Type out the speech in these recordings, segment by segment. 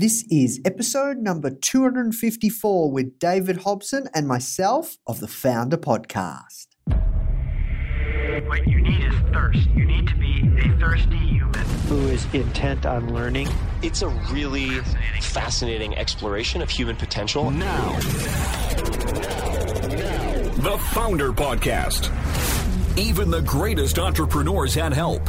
This is episode number 254 with David Hobson and myself of the Foundr Podcast. What you need is thirst. You need to be a thirsty human. who is intent on learning. It's a really Fascinating. fascinating exploration of human potential. Now. The Foundr Podcast. Even the greatest entrepreneurs had help.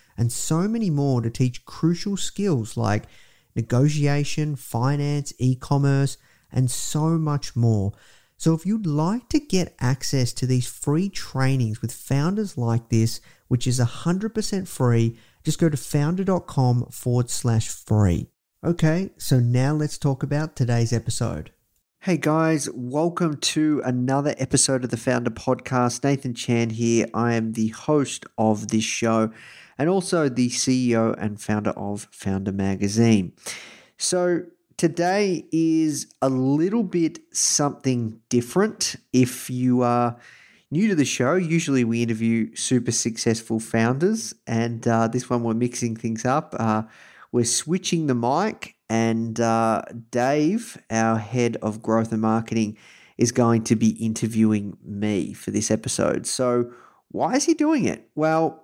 and so many more to teach crucial skills like negotiation, finance, e commerce, and so much more. So, if you'd like to get access to these free trainings with founders like this, which is 100% free, just go to foundr.com forward slash free. Okay, so now let's talk about today's episode. Hey guys, welcome to another episode of the Foundr Podcast. Nathan Chan here. I am the host of this show and also the CEO and founder of Foundr Magazine. So, today is a little bit something different. If you are new to the show, usually we interview super successful founders, and uh, this one we're mixing things up. Uh, we're switching the mic, and uh, Dave, our head of growth and marketing, is going to be interviewing me for this episode. So, why is he doing it? Well,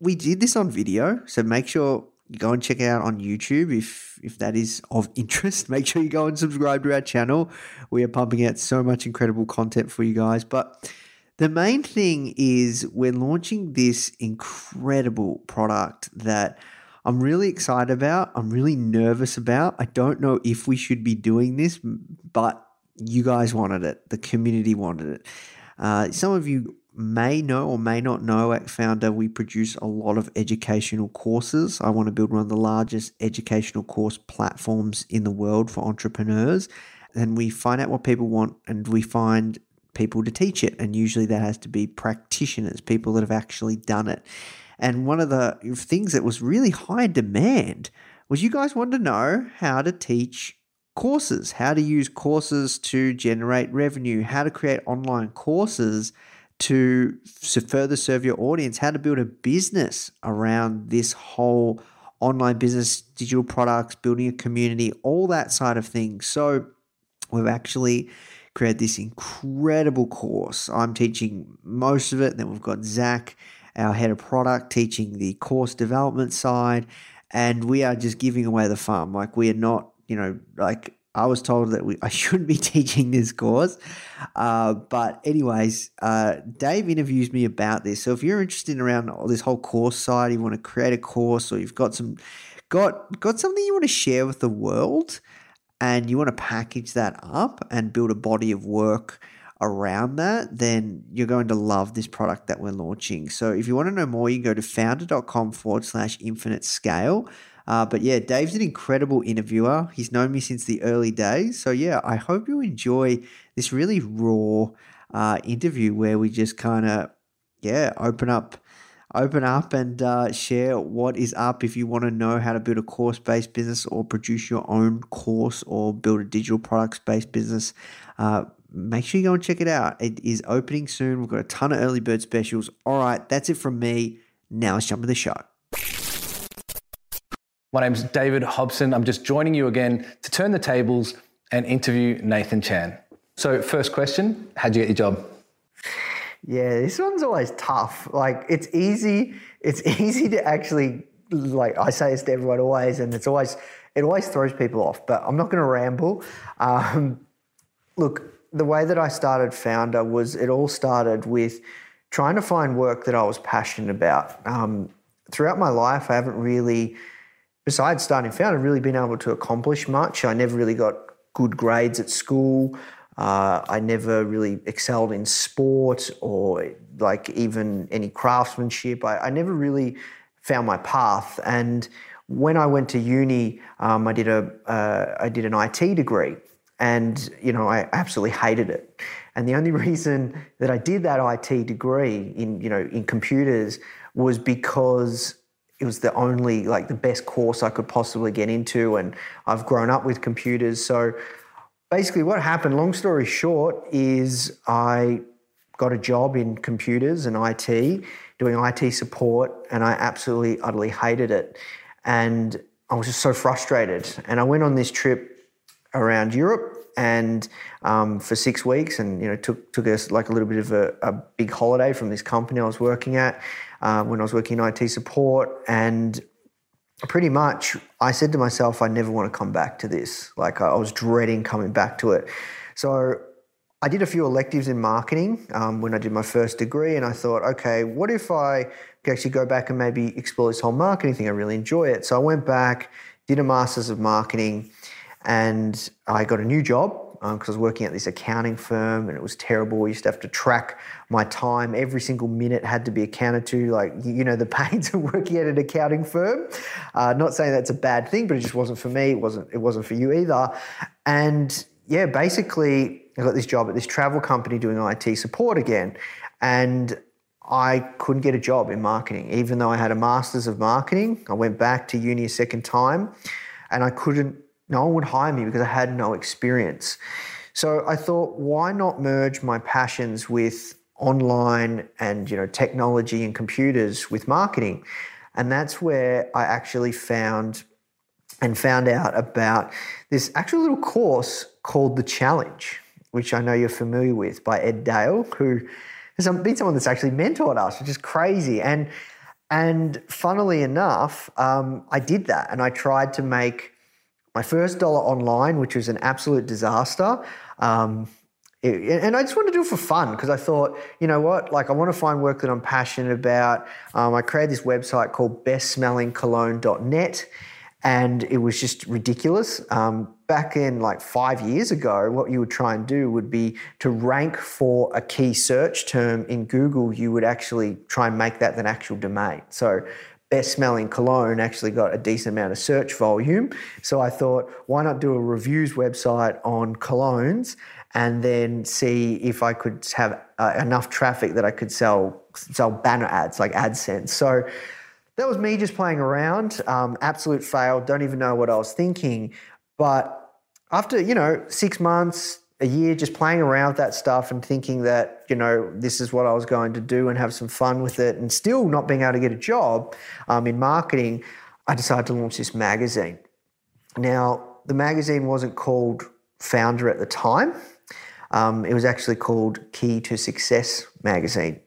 we did this on video, so make sure you go and check it out on YouTube if if that is of interest. Make sure you go and subscribe to our channel. We are pumping out so much incredible content for you guys. But the main thing is we're launching this incredible product that I'm really excited about. I'm really nervous about. I don't know if we should be doing this, but you guys wanted it. The community wanted it. Uh, some of you may know or may not know at Foundr, we produce a lot of educational courses. I want to build one of the largest educational course platforms in the world for entrepreneurs. And we find out what people want and we find people to teach it. And usually that has to be practitioners, people that have actually done it. And one of the things that was really high demand was you guys wanted to know how to teach courses, how to use courses to generate revenue, how to create online courses to further serve your audience, how to build a business around this whole online business, digital products, building a community, all that side of things. So we've actually created this incredible course. I'm teaching most of it. Then we've got Zach, our head of product, teaching the course development side. And we are just giving away the farm. Like we are not, you know, like I was told that we, I shouldn't be teaching this course. Uh, but anyways, uh, Dave interviews me about this. So if you're interested in around this whole course side, you want to create a course or you've got some got got something you want to share with the world and you want to package that up and build a body of work around that, then you're going to love this product that we're launching. So if you want to know more, you can go to foundr.com forward slash infinite scale. Uh, but yeah, Dave's an incredible interviewer. He's known me since the early days. So yeah, I hope you enjoy this really raw uh, interview where we just kind of, yeah, open up open up and uh, share what is up. If you want to know how to build a course based business or produce your own course or build a digital products based business, uh, make sure you go and check it out. It is opening soon. We've got a ton of early bird specials. All right, that's it from me. Now let's jump into the show. My name's David Hobson. I'm just joining you again to turn the tables and interview Nathan Chan. So, first question How'd you get your job? Yeah, this one's always tough. Like, it's easy. It's easy to actually, like, I say this to everyone always, and it's always, it always throws people off, but I'm not going to ramble. Um, look, the way that I started Foundr was it all started with trying to find work that I was passionate about. Um, throughout my life, I haven't really besides starting Foundr, I've really been able to accomplish much. I never really got good grades at school. Uh, I never really excelled in sport or like even any craftsmanship. I, I never really found my path. And when I went to uni, um, I did a uh, I did an IT degree, and you know I absolutely hated it. And the only reason that I did that IT degree in you know in computers was because it was the only like the best course I could possibly get into and I've grown up with computers. So basically what happened long story short is I got a job in computers and IT doing IT support and I absolutely utterly hated it. And I was just so frustrated. And I went on this trip around Europe and um, for six weeks and you know took took us like a little bit of a, a big holiday from this company I was working at uh, when I was working in IT support. And pretty much I said to myself, I never want to come back to this. Like I was dreading coming back to it. So I did a few electives in marketing um, when I did my first degree, and I thought, okay, what if I could actually go back and maybe explore this whole marketing thing? I really enjoy it. So I went back, did a master's of marketing, and I got a new job because um, I was working at this accounting firm and it was terrible. We used to have to track my time. Every single minute had to be accounted to. Like, you know, the pains of working at an accounting firm. Uh, not saying that's a bad thing, but it just wasn't for me. It wasn't, it wasn't for you either. And yeah, basically, I got this job at this travel company doing IT support again. And I couldn't get a job in marketing, even though I had a master's of marketing. I went back to uni a second time and I couldn't no one would hire me because I had no experience. So I thought, why not merge my passions with online and you know technology and computers with marketing? And that's where I actually found and found out about this actual little course called The Challenge, which I know you're familiar with by Ed Dale, who has been someone that's actually mentored us, which is crazy. And and funnily enough, um, I did that and I tried to make my first dollar online, which was an absolute disaster. Um, it, and I just wanted to do it for fun because I thought, you know what, like I want to find work that I'm passionate about. Um, I created this website called bestsmellingcologne.net and it was just ridiculous. Um, back in like five years ago, what you would try and do would be to rank for a key search term in Google, you would actually try and make that an actual domain. So best smelling cologne actually got a decent amount of search volume. So I thought, why not do a reviews website on colognes and then see if I could have uh, enough traffic that I could sell sell banner ads like AdSense. So that was me just playing around. Um, absolute fail. Don't even know what I was thinking. But after you know six months, a year just playing around with that stuff and thinking that, you know, this is what I was going to do and have some fun with it and still not being able to get a job um, in marketing, I decided to launch this magazine. Now, the magazine wasn't called Foundr at the time. Um, it was actually called Key to Success magazine.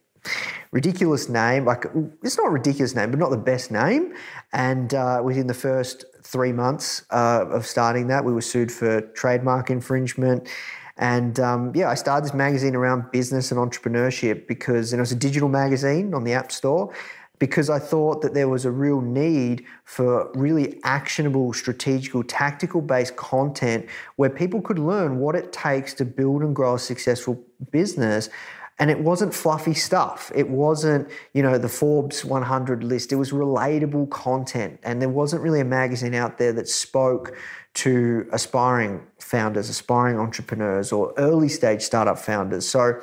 Ridiculous name, like it's not a ridiculous name, but not the best name. And uh, within the first three months uh, of starting that, we were sued for trademark infringement. And um, yeah, I started this magazine around business and entrepreneurship because, and it was a digital magazine on the App Store, because I thought that there was a real need for really actionable, strategical, tactical based content where people could learn what it takes to build and grow a successful business. And it wasn't fluffy stuff. It wasn't, you know, the Forbes 100 list. It was relatable content. And there wasn't really a magazine out there that spoke to aspiring founders, aspiring entrepreneurs, or early stage startup founders. So,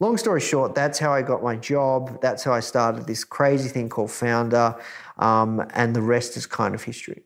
long story short, that's how I got my job. That's how I started this crazy thing called Foundr, um, and the rest is kind of history.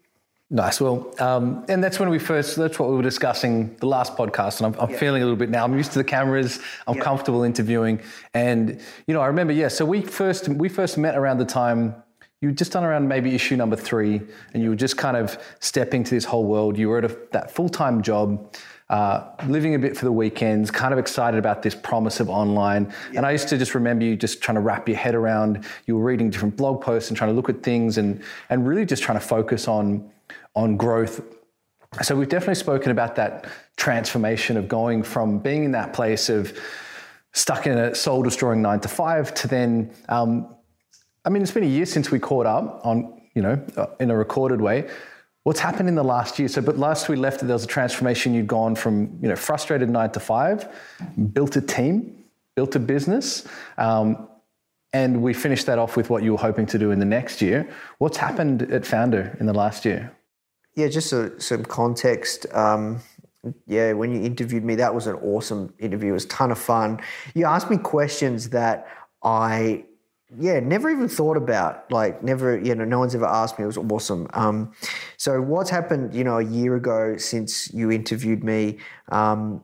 Nice. Well, um, and that's when we first, that's what we were discussing the last podcast. And I'm, I'm feeling a little bit now. I'm used to the cameras. I'm Yeah. comfortable interviewing. And, you know, I remember, yeah, so we first, we first met around the time you were just done around maybe issue number three and you were just kind of stepping to this whole world. You were at a, that full-time job, uh, living a bit for the weekends, kind of excited about this promise of online. And I used to just remember you just trying to wrap your head around, you were reading different blog posts and trying to look at things and, and really just trying to focus on, on growth. So we've definitely spoken about that transformation of going from being in that place of stuck in a soul destroying nine to five to then, um, I mean, it's been a year since we caught up on, you know, uh, in a recorded way. What's happened in the last year? So, but last we left, there was a transformation. You'd gone from, you know, frustrated nine to five, built a team, built a business, um, and we finished that off with what you were hoping to do in the next year. What's happened at Foundr in the last year? Yeah, just so, some context. Um, yeah, when you interviewed me, that was an awesome interview. It was a ton of fun. You asked me questions that I, yeah, never even thought about. Like, never, you know, no one's ever asked me. It was awesome. Um, so, what's happened, you know, a year ago since you interviewed me? Um,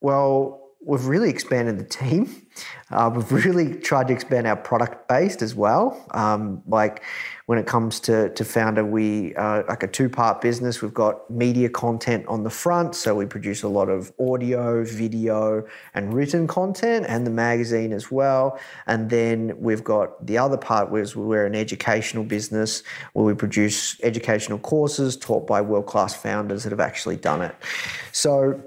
well, we've really expanded the team. Uh, we've really tried to expand our product based as well. Um, like when it comes to, to Foundr, we are like a two part business. We've got media content on the front, so we produce a lot of audio, video, and written content, and the magazine as well. And then we've got the other part, where we're an educational business where we produce educational courses taught by world class founders that have actually done it. So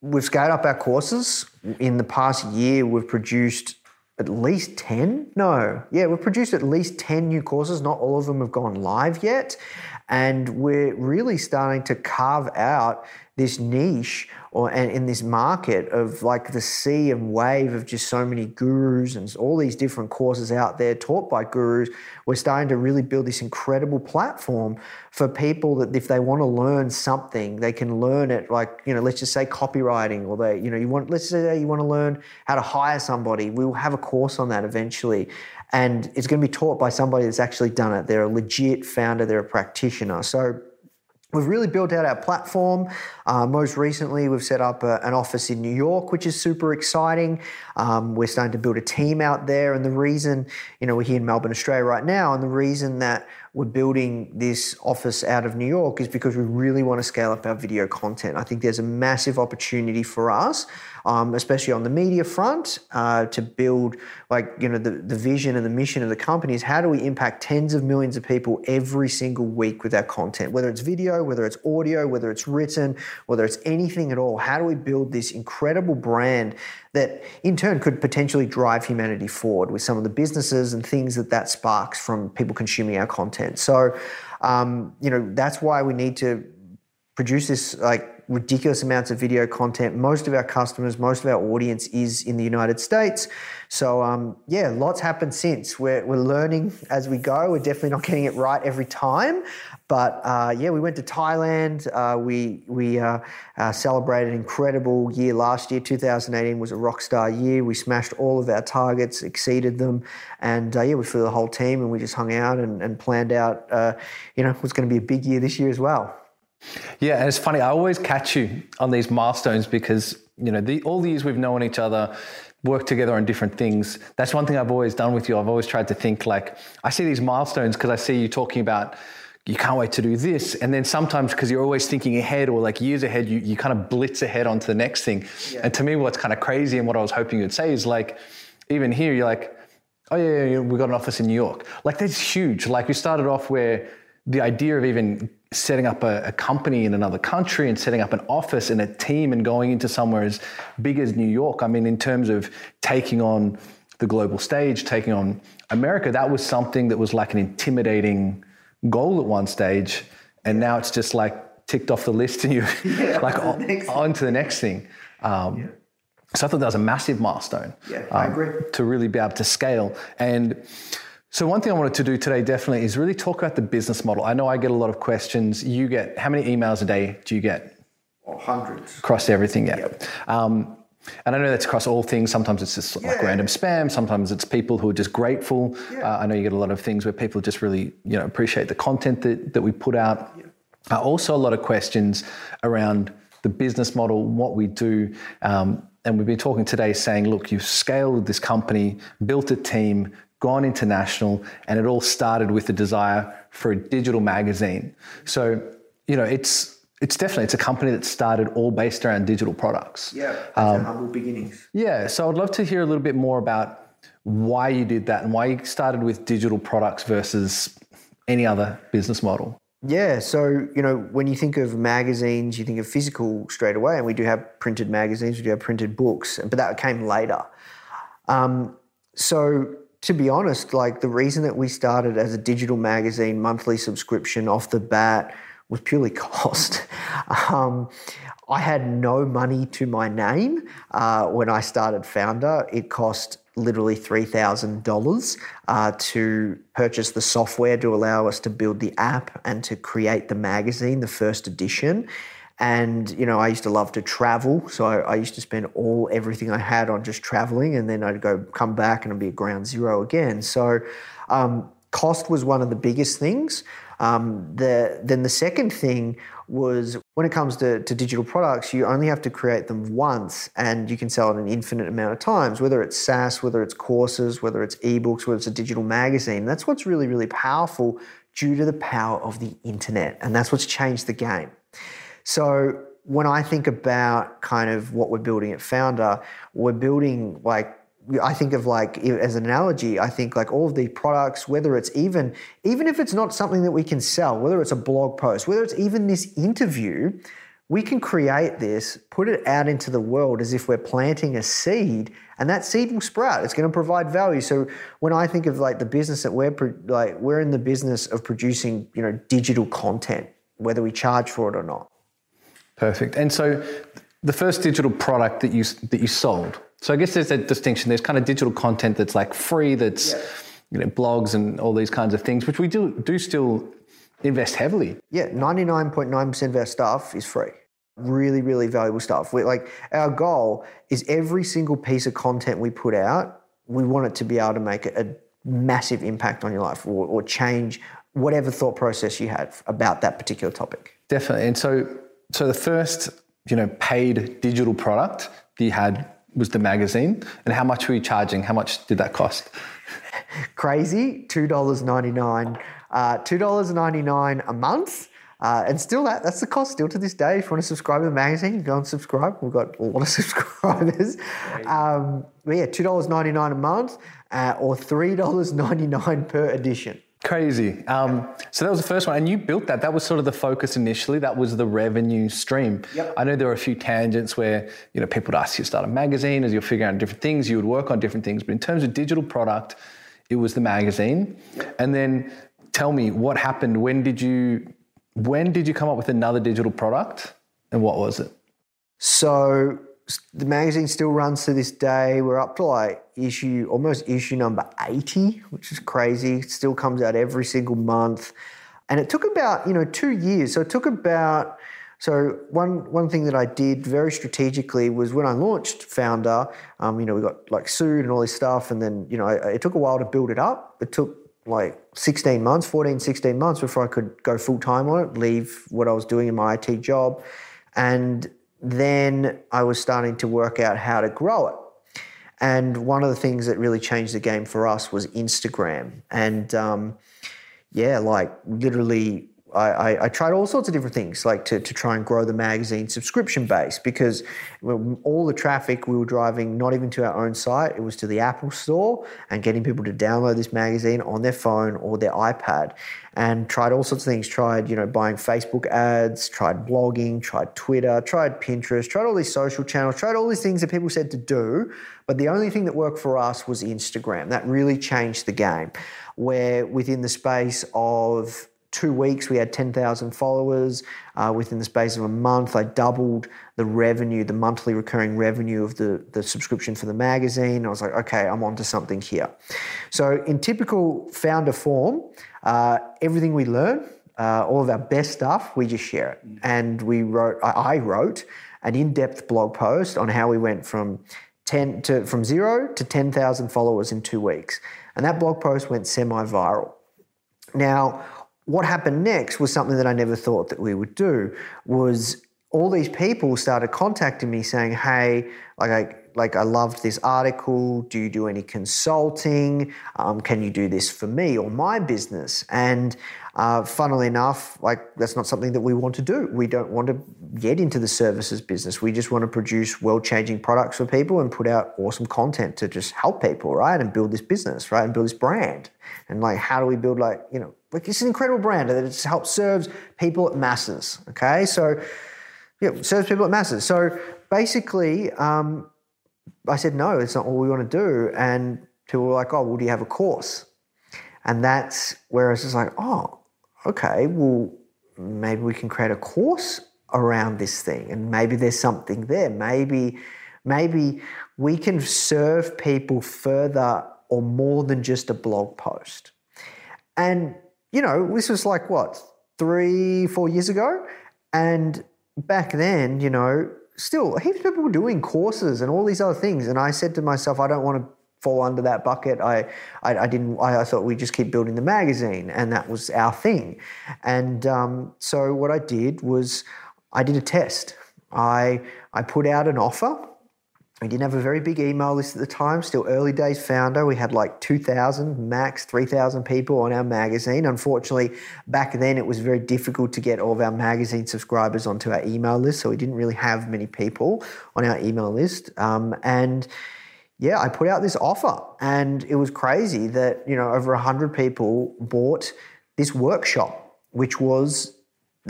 we've scaled up our courses. In the past year, we've produced at least 10. No, yeah, we've produced at least 10 new courses. Not all of them have gone live yet. And we're really starting to carve out this niche or and in this market of like the sea and wave of just so many gurus and all these different courses out there taught by gurus we're starting to really build this incredible platform for people that if they want to learn something they can learn it like you know let's just say copywriting or they you know you want let's say you want to learn how to hire somebody we will have a course on that eventually. And it's going to be taught by somebody that's actually done it. They're a legit founder they're a practitioner. So We've really built out our platform. Uh, most recently, we've set up a, an office in New York, which is super exciting. Um, we're starting to build a team out there. And the reason, you know, we're here in Melbourne, Australia right now, and the reason that we're building this office out of New York is because we really want to scale up our video content. I think there's a massive opportunity for us, um, especially on the media front, uh, to build like, you know, the, the vision and the mission of the company is how do we impact tens of millions of people every single week with our content, whether it's video, whether it's audio, whether it's written, whether it's anything at all. How do we build this incredible brand that in turn could potentially drive humanity forward with some of the businesses and things that that sparks from people consuming our content. So, um, you know, that's why we need to produce this like ridiculous amounts of video content. Most of our customers, most of our audience is in the United States. So um, yeah, lots happened since. We're, we're learning as we go. We're definitely not getting it right every time. But uh, yeah, we went to Thailand. Uh, we we uh, uh, celebrated an incredible year last year. 2018 was a rock star year. We smashed all of our targets, exceeded them, and uh, yeah, we flew the whole team and we just hung out and, and planned out. Uh, you know, was going to be a big year this year as well. Yeah, and it's funny. I always catch you on these milestones because you know the, all the years we've known each other, worked together on different things. That's one thing I've always done with you. I've always tried to think like I see these milestones because I see you talking about you can't wait to do this, and then sometimes because you're always thinking ahead or like years ahead, you you kind of blitz ahead onto the next thing. And to me, what's kind of crazy and what I was hoping you'd say is like, even here, you're like, oh yeah, yeah, yeah, we got an office in New York. Like that's huge. Like we started off where the idea of even setting up a, a, company in another country and setting up an office and a team and going into somewhere as big as New York. I mean, in terms of taking on the global stage, taking on America, that was something that was like an intimidating goal at one stage. And now it's just like ticked off the list and you like on, on, to the next thing. Um, yeah. So I thought that was a massive milestone. Yeah, I um, agree. To really be able to scale. And so one thing I wanted to do today definitely is really talk about the business model. I know I get a lot of questions. You get how many emails a day do you get? Oh, hundreds across everything. Yeah. Yep. Um, And I know that's across all things. Sometimes it's just like Yeah. random spam. Sometimes it's people who are just grateful. Uh, I know you get a lot of things where people just really, you know, appreciate the content that, that we put out. Uh, also, a lot of questions around the business model, what we do. Um, and we've been talking today saying, look, you've scaled this company, built a team, gone international, and it all started with the desire for a digital magazine. So, you know, it's it's definitely it's a company that started all based around digital products. Yeah, um, humble beginnings. Yeah, so I'd love to hear a little bit more about why you did that and why you started with digital products versus any other business model. Yeah, so you know when you think of magazines, you think of physical straight away, and we do have printed magazines, we do have printed books, but that came later. Um, so to be honest, like the reason that we started as a digital magazine monthly subscription off the bat was purely cost. Um, I had no money to my name uh, when I started Foundr. It cost literally $3,000 uh, to purchase the software to allow us to build the app and to create the magazine, the first edition. And you know, I used to love to travel, so I, I used to spend all everything I had on just traveling, and then I'd go come back and I'd be at ground zero again. So, um, cost was one of the biggest things. Um, the, then the second thing was when it comes to, to digital products, you only have to create them once and you can sell it an infinite amount of times, whether it's SaaS, whether it's courses, whether it's ebooks, whether it's a digital magazine. That's what's really, really powerful due to the power of the internet. And that's what's changed the game. So when I think about kind of what we're building at Foundr, we're building like I think of like as an analogy, I think like all of these products, whether it's even even if it's not something that we can sell, whether it's a blog post, whether it's even this interview, we can create this, put it out into the world as if we're planting a seed, and that seed will sprout. It's going to provide value. So when I think of like the business that we're like, we're in the business of producing, you know, digital content, whether we charge for it or not. Perfect. And so, the first digital product that you that you sold. So I guess there's a distinction. There's kind of digital content that's like free, that's you know blogs and all these kinds of things, which we do do still invest heavily. Yeah, 99.9% of our stuff is free. Really, really valuable stuff. We like our goal is every single piece of content we put out, we want it to be able to make a, a massive impact on your life or, or change whatever thought process you had about that particular topic. Definitely. And so, so the first you know paid digital product that you had was the magazine. And how much were you charging? How much did that cost? Crazy, two dollars ninety nine. Uh, two dollars ninety nine a month. Uh, and still, that that's the cost still to this day. If you want to subscribe to the magazine, go and subscribe. We've got a lot of subscribers. Um, but yeah, two dollars ninety nine a month, uh, or three dollars ninety nine per edition. Crazy. Um, so that was the first one, and you built that. That was sort of the focus initially. That was the revenue stream. Yep. I know there were a few tangents where you know people would ask you to start a magazine as you're figuring out different things. You would work on different things, but in terms of digital product, it was the magazine. And then tell me what happened. When did you when did you come up with another digital product, and what was it? So the magazine still runs to this day. We're up to like issue, almost issue number 80, which is crazy. It still comes out every single month. And it took about, you know, two years. So it took about, so one, one thing that I did very strategically was when I launched Foundr, um, you know, we got like sued and all this stuff. And then, you know, it, it took a while to build it up. It took like 16 months, 14, 16 months before I could go full time on it, leave what I was doing in my IT job. And then I was starting to work out how to grow it. And one of the things that really changed the game for us was Instagram. And um, yeah, like literally, I, I, I tried all sorts of different things, like to, to try and grow the magazine subscription base because all the traffic we were driving, not even to our own site, it was to the Apple Store and getting people to download this magazine on their phone or their iPad. And tried all sorts of things. Tried, you know, buying Facebook ads, tried blogging, tried Twitter, tried Pinterest, tried all these social channels, tried all these things that people said to do. But the only thing that worked for us was Instagram. That really changed the game. Where within the space of two weeks, we had 10,000 followers. Uh, within the space of a month, I doubled the revenue, the monthly recurring revenue of the, the subscription for the magazine. I was like, okay, I'm onto something here. So, in typical founder form, uh, everything we learn, uh, all of our best stuff, we just share it. And we wrote, I, I wrote an in-depth blog post on how we went from 10 to from 0 to 10,000 followers in 2 weeks. And that blog post went semi-viral. Now, what happened next was something that I never thought that we would do was all these people started contacting me saying, "Hey, like I like I loved this article. Do you do any consulting? Um, can you do this for me or my business?" And uh, funnily enough, like that's not something that we want to do. We don't want to get into the services business. We just want to produce world-changing products for people and put out awesome content to just help people, right? And build this business, right? And build this brand. And like, how do we build like you know like it's an incredible brand that just helps serves people at masses. Okay, so yeah, serves people at masses. So basically, um, I said, no, it's not what we want to do. And people were like, oh, well, do you have a course? And that's where I was just like, oh, okay, well, maybe we can create a course around this thing. And maybe there's something there. Maybe, maybe we can serve people further or more than just a blog post. And, you know, this was like what, three, four years ago? And back then, you know, still heaps of people were doing courses and all these other things. And I said to myself, I don't want to fall under that bucket. I, I, I didn't. I, I, thought we'd just keep building the magazine, and that was our thing. And um, so what I did was I did a test. I I put out an offer we didn't have a very big email list at the time, still early days founder. We had like 2,000 max, 3,000 people on our magazine. Unfortunately, back then it was very difficult to get all of our magazine subscribers onto our email list, so we didn't really have many people on our email list. Um, and yeah, I put out this offer, and it was crazy that you know over 100 people bought this workshop, which was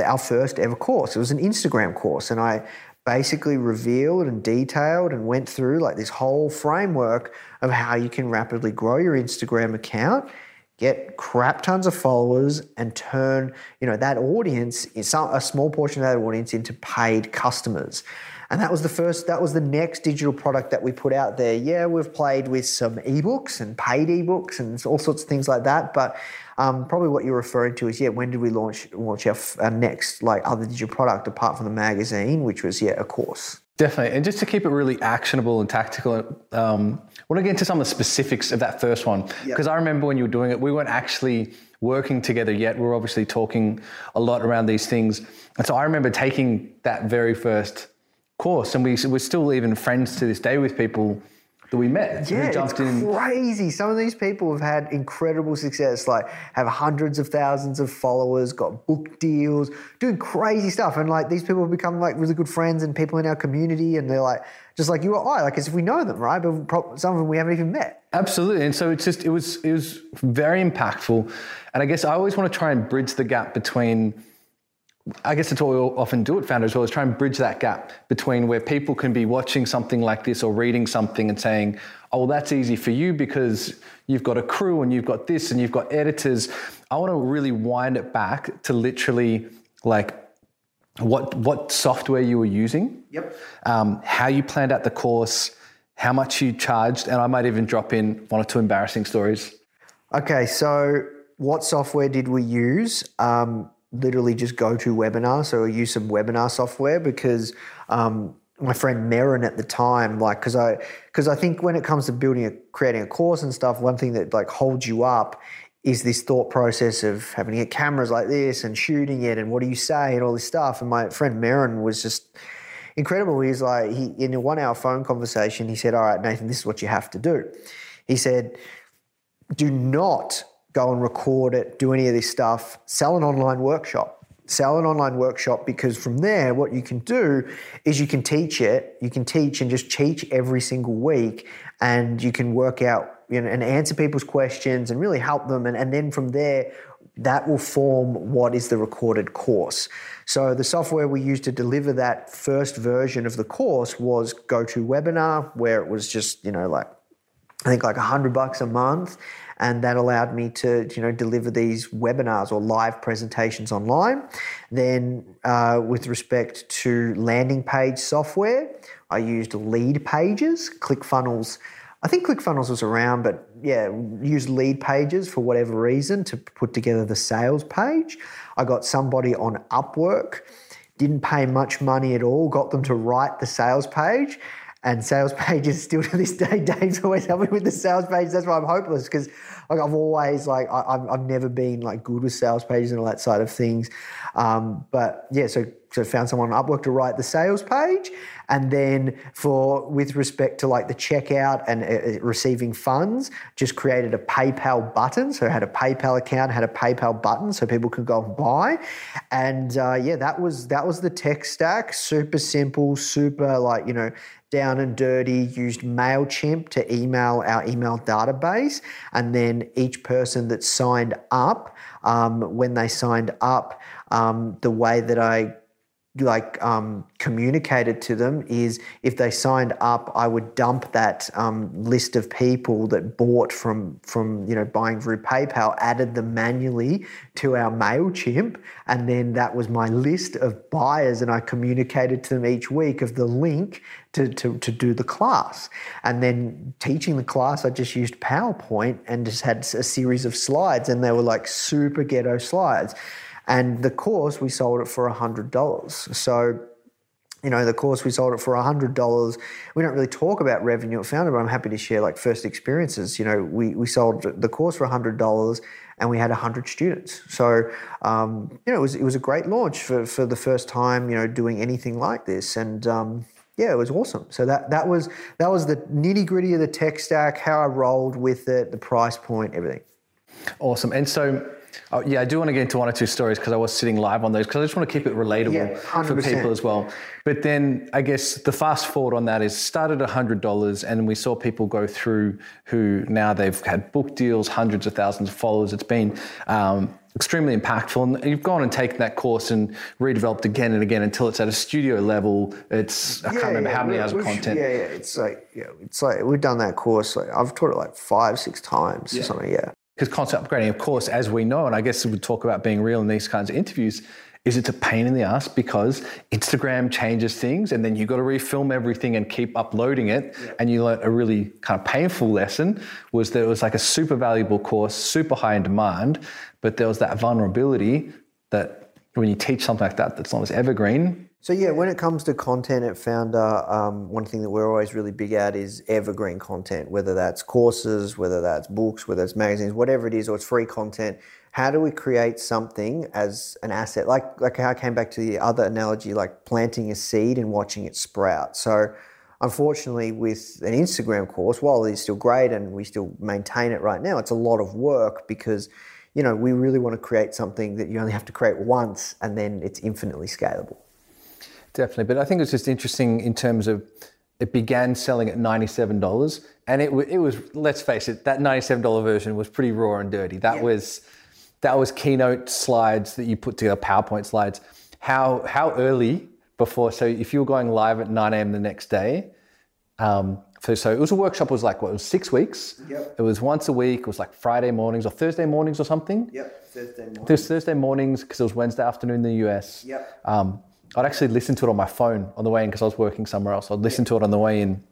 our first ever course. It was an Instagram course, and I basically revealed and detailed and went through like this whole framework of how you can rapidly grow your Instagram account, get crap tons of followers, and turn you know that audience, a small portion of that audience, into paid customers. And that was the first, that was the next digital product that we put out there. Yeah, we've played with some ebooks and paid ebooks and all sorts of things like that. But um, probably what you're referring to is, yeah, when did we launch launch our, our next like other digital product apart from the magazine, which was, yeah, a course. Definitely. And just to keep it really actionable and tactical, um, I want to get into some of the specifics of that first one. Because yep. I remember when you were doing it, we weren't actually working together yet. We were obviously talking a lot around these things. And so I remember taking that very first course, and we we're still even friends to this day with people that we met. Yeah, it's in. crazy. Some of these people have had incredible success, like have hundreds of thousands of followers, got book deals, doing crazy stuff, and like these people have become like really good friends and people in our community, and they're like just like you or I, like as if we know them, right? But some of them we haven't even met. Absolutely, and so it's just it was it was very impactful, and I guess I always want to try and bridge the gap between I guess that's what we often do at Foundr as well, is try and bridge that gap between where people can be watching something like this or reading something and saying, oh, well, that's easy for you because you've got a crew and you've got this and you've got editors. I want to really wind it back to literally like what what software you were using, yep, um, how you planned out the course, how much you charged, and I might even drop in one or two embarrassing stories. Okay, so what software did we use? Um, literally just GoToWebinar. So I use some webinar software because um, my friend Merrin at the time, like, because I because I think when it comes to building a creating a course and stuff, one thing that like holds you up is this thought process of having to get cameras like this and shooting it and what do you say and all this stuff. And my friend Merrin was just incredible. He's like he in a one hour phone conversation, he said, "All right, Nathan, this is what you have to do." He said, "Do not go and record it, do any of this stuff, sell an online workshop. Sell an online workshop because from there, what you can do is you can teach it. You can teach and just teach every single week, and you can work out you know, and answer people's questions and really help them. And, and then from there, that will form what is the recorded course. So the software we used to deliver that first version of the course was GoToWebinar, where it was just, you know, like I think like a hundred bucks a month and that allowed me to you know deliver these webinars or live presentations online. Then, uh, with respect to landing page software, I used Leadpages, ClickFunnels. I think ClickFunnels was around, but yeah, used Leadpages for whatever reason to put together the sales page. I got somebody on Upwork didn't pay much money at all, got them to write the sales page. And sales pages still to this day, Dave's always helping with the sales pages. That's why I'm hopeless because like I've always like I, I've, I've never been like good with sales pages and all that side of things. Um, but yeah, so so found someone on Upwork to write the sales page, and then for with respect to like the checkout and uh, receiving funds, just created a PayPal button. So I had a PayPal account, had a PayPal button, so people could go and buy. And uh, yeah, that was that was the tech stack. Super simple, super like you know down and dirty, used MailChimp to email our email database. And then each person that signed up, um, when they signed up, um, the way that I like um, communicated to them is if they signed up, I would dump that um, list of people that bought from from you know buying through PayPal, added them manually to our Mailchimp, and then that was my list of buyers, and I communicated to them each week of the link to, to, to do the class. And then teaching the class, I just used PowerPoint and just had a series of slides, and they were like super ghetto slides. And the course, we sold it for $100. So, you know, the course we sold it for $100. We don't really talk about revenue at Foundr, but I'm happy to share like first experiences. You know, we, we sold the course for $100 and we had 100 students. So, um, you know, it was, it was a great launch for, for the first time, you know, doing anything like this. And, um, yeah, it was awesome. So that that was that was the nitty gritty of the tech stack, how I rolled with it, the price point, everything. Awesome. And so Oh, yeah, I do want to get into one or two stories because I was sitting live on those because I just want to keep it relatable Yeah, for people as well. But then I guess the fast forward on that is started at $100 and we saw people go through who now they've had book deals, hundreds of thousands of followers. It's been um, extremely impactful. And you've gone and taken that course and redeveloped again and again until it's at a studio level. It's, I can't remember how many hours of content. Yeah, yeah. It's like yeah, it's like we've done that course. Like I've taught it like five, six times or something. Yeah. Because content upgrading, of course, as we know, and I guess we talk about being real in these kinds of interviews, is it's a pain in the ass because Instagram changes things and then you've got to refilm everything and keep uploading it. And you learnt a really kind of painful lesson was that it was like a super valuable course, super high in demand, but there was that vulnerability that when you teach something like that that's not as evergreen, So yeah, when it comes to content at Foundr, um, one thing that we're always really big at is evergreen content, whether that's courses, whether that's books, whether it's magazines, whatever it is, or it's free content. How do we create something as an asset? Like like how I came back to the other analogy, like planting a seed and watching it sprout. So unfortunately, with an Instagram course, while it's still great and we still maintain it right now, it's a lot of work because you know we really want to create something that you only have to create once and then it's infinitely scalable. Definitely, but I think it's just interesting in terms of it began selling at ninety-seven dollars, and it it was let's face it, that ninety-seven dollar version was pretty raw and dirty. That was that was keynote slides that you put together, PowerPoint slides. How how early before? So if you were going live at nine a.m. the next day, um, so, so it was a workshop. it Was like what? It was six weeks. Yep. It was once a week. It was like Friday mornings or Thursday mornings or something. Yep, Thursday morning. It was Thursday mornings because it was Wednesday afternoon in the US. Yep. Um, I'd actually listen to it on my phone on the way in because I was working somewhere else. I'd listen to it on the way in.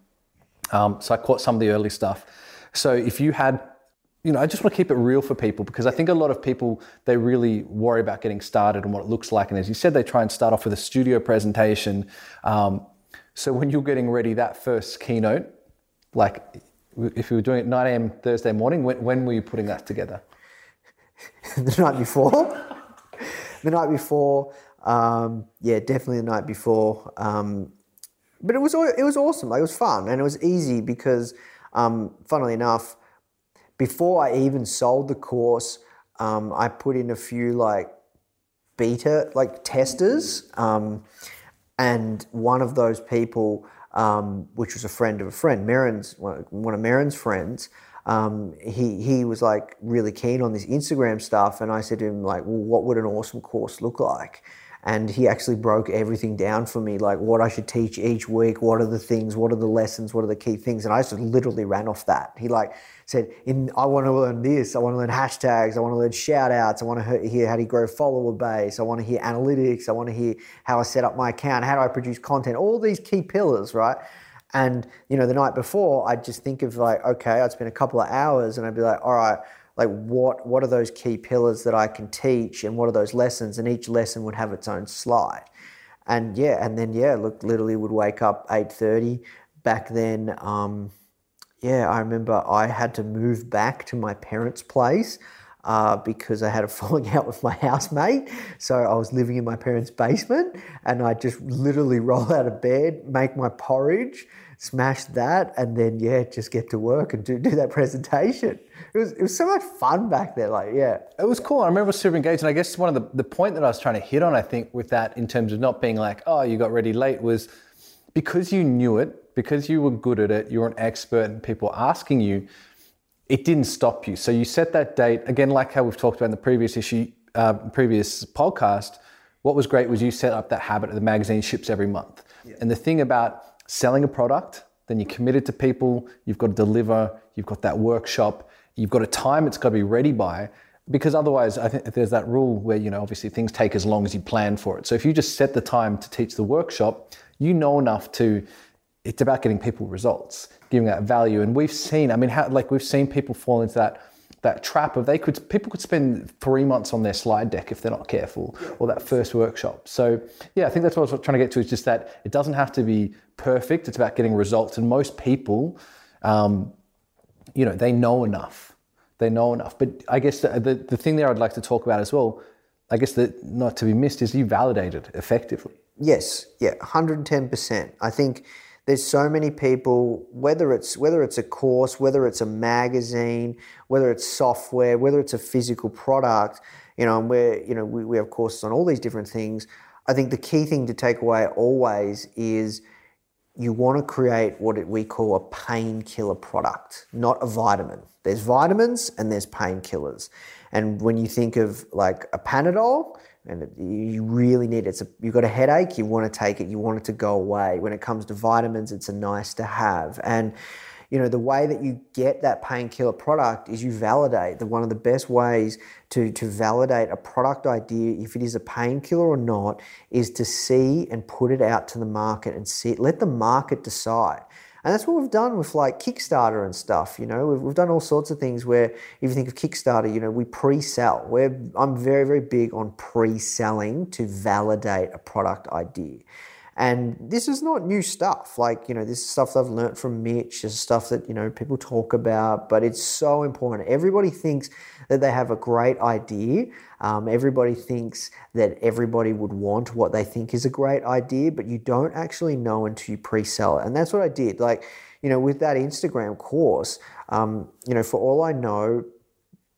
Um, so I caught some of the early stuff. So if you had, you know, I just want to keep it real for people because I think a lot of people they really worry about getting started and what it looks like. And as you said, they try and start off with a studio presentation. Um, so when you're getting ready that first keynote, like if you were doing it 9 a.m. Thursday morning, when, when were you putting that together? the night before. the night before, um, yeah, definitely the night before. Um, but it was it was awesome. Like, it was fun and it was easy because, um, funnily enough, before I even sold the course, um, I put in a few like beta like testers, um, and one of those people, um, which was a friend of a friend, Marin's one of Marin's friends. Um, he he was like really keen on this Instagram stuff, and I said to him like, "Well, what would an awesome course look like?" And he actually broke everything down for me, like what I should teach each week, what are the things, what are the lessons, what are the key things, and I just literally ran off that. He like said, "In I want to learn this, I want to learn hashtags, I want to learn shout outs, I want to hear how you grow follower base, I want to hear analytics, I want to hear how I set up my account, how do I produce content, all these key pillars, right?" And you know, the night before, I'd just think of like, okay, I'd spend a couple of hours, and I'd be like, all right, like what what are those key pillars that I can teach, and what are those lessons, and each lesson would have its own slide. and yeah, and then yeah, look, literally would wake up eight thirty. Back then, um, yeah, I remember I had to move back to my parents' place uh, because I had a falling out with my housemate. So I was living in my parents' basement and I just literally roll out of bed, make my porridge, smash that, and then, yeah, just get to work and do, do that presentation. It was, it was so much fun back there. Like, yeah. It was cool. I remember super engaged. And I guess one of the, the point that I was trying to hit on, I think, with that in terms of not being like, oh, you got ready late was because you knew it, because you were good at it, you were an expert and people asking you, it didn't stop you. So you set that date again, like how we've talked about in the previous issue, uh, previous podcast. What was great was you set up that habit of the magazine ships every month. Yeah. And the thing about selling a product, then you're committed to people, you've got to deliver, you've got that workshop, you've got a time it's got to be ready by. Because otherwise, I think there's that rule where, you know, obviously things take as long as you plan for it. So if you just set the time to teach the workshop, you know enough to, it's about getting people results giving that value. And we've seen, I mean, how, like we've seen people fall into that that trap of they could people could spend three months on their slide deck if they're not careful or that first workshop. So yeah i think that's what i was trying to get to is just that it doesn't have to be perfect. It's about getting results and most people um, you know they know enough. They know enough. But i guess the, the, the thing there i'd like to talk about as well i guess that not to be missed is you validated effectively. Yes. Yeah. 110% i think there's so many people whether it's whether it's a course whether it's a magazine whether it's software whether it's a physical product you know and we're you know we, we have courses on all these different things. I think the key thing to take away always is you want to create what we call a painkiller product not a vitamin. There's vitamins and there's painkillers. And when you think of like a panadol and you really need it. A, you've got a headache, you want to take it, you want it to go away. When it comes to vitamins, it's a nice to have. And you know the way that you get that painkiller product is you validate. The one of the best ways to to validate a product idea, if it is a painkiller or not, is to see and put it out to the market and see. Let the market decide. And that's what we've done with like Kickstarter and stuff. You know, we've, we've done all sorts of things where if you think of Kickstarter, you know, we pre-sell. We're, I'm very, very big on pre-selling to validate a product idea. And this is not new stuff. Like, you know, this is stuff that I've learned from Mitch. This is stuff that, you know, people talk about, but it's so important. Everybody thinks that they have a great idea. Um, everybody thinks that everybody would want what they think is a great idea, but you don't actually know until you pre sell it. And that's what I did. Like, you know, with that Instagram course, um, you know, for all I know,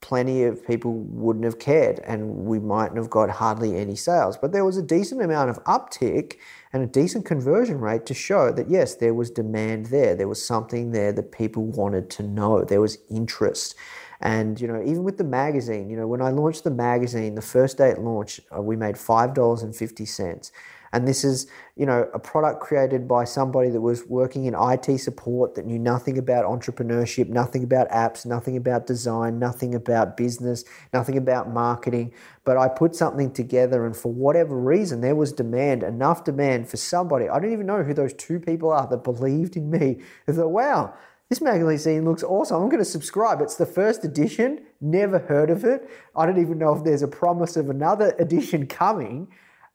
plenty of people wouldn't have cared and we mightn't have got hardly any sales. But there was a decent amount of uptick and a decent conversion rate to show that yes, there was demand there. There was something there that people wanted to know. There was interest. And you know, even with the magazine, you know, when I launched the magazine, the first day it launched, uh, we made five dollars and fifty cents. And this is, you know, a product created by somebody that was working in IT support that knew nothing about entrepreneurship, nothing about apps, nothing about design, nothing about business, nothing about marketing. But I put something together, and for whatever reason, there was demand, enough demand for somebody. I don't even know who those two people are that believed in me. I thought, wow, this magazine looks awesome. I'm going to subscribe. It's the first edition, never heard of it. I don't even know if there's a promise of another edition coming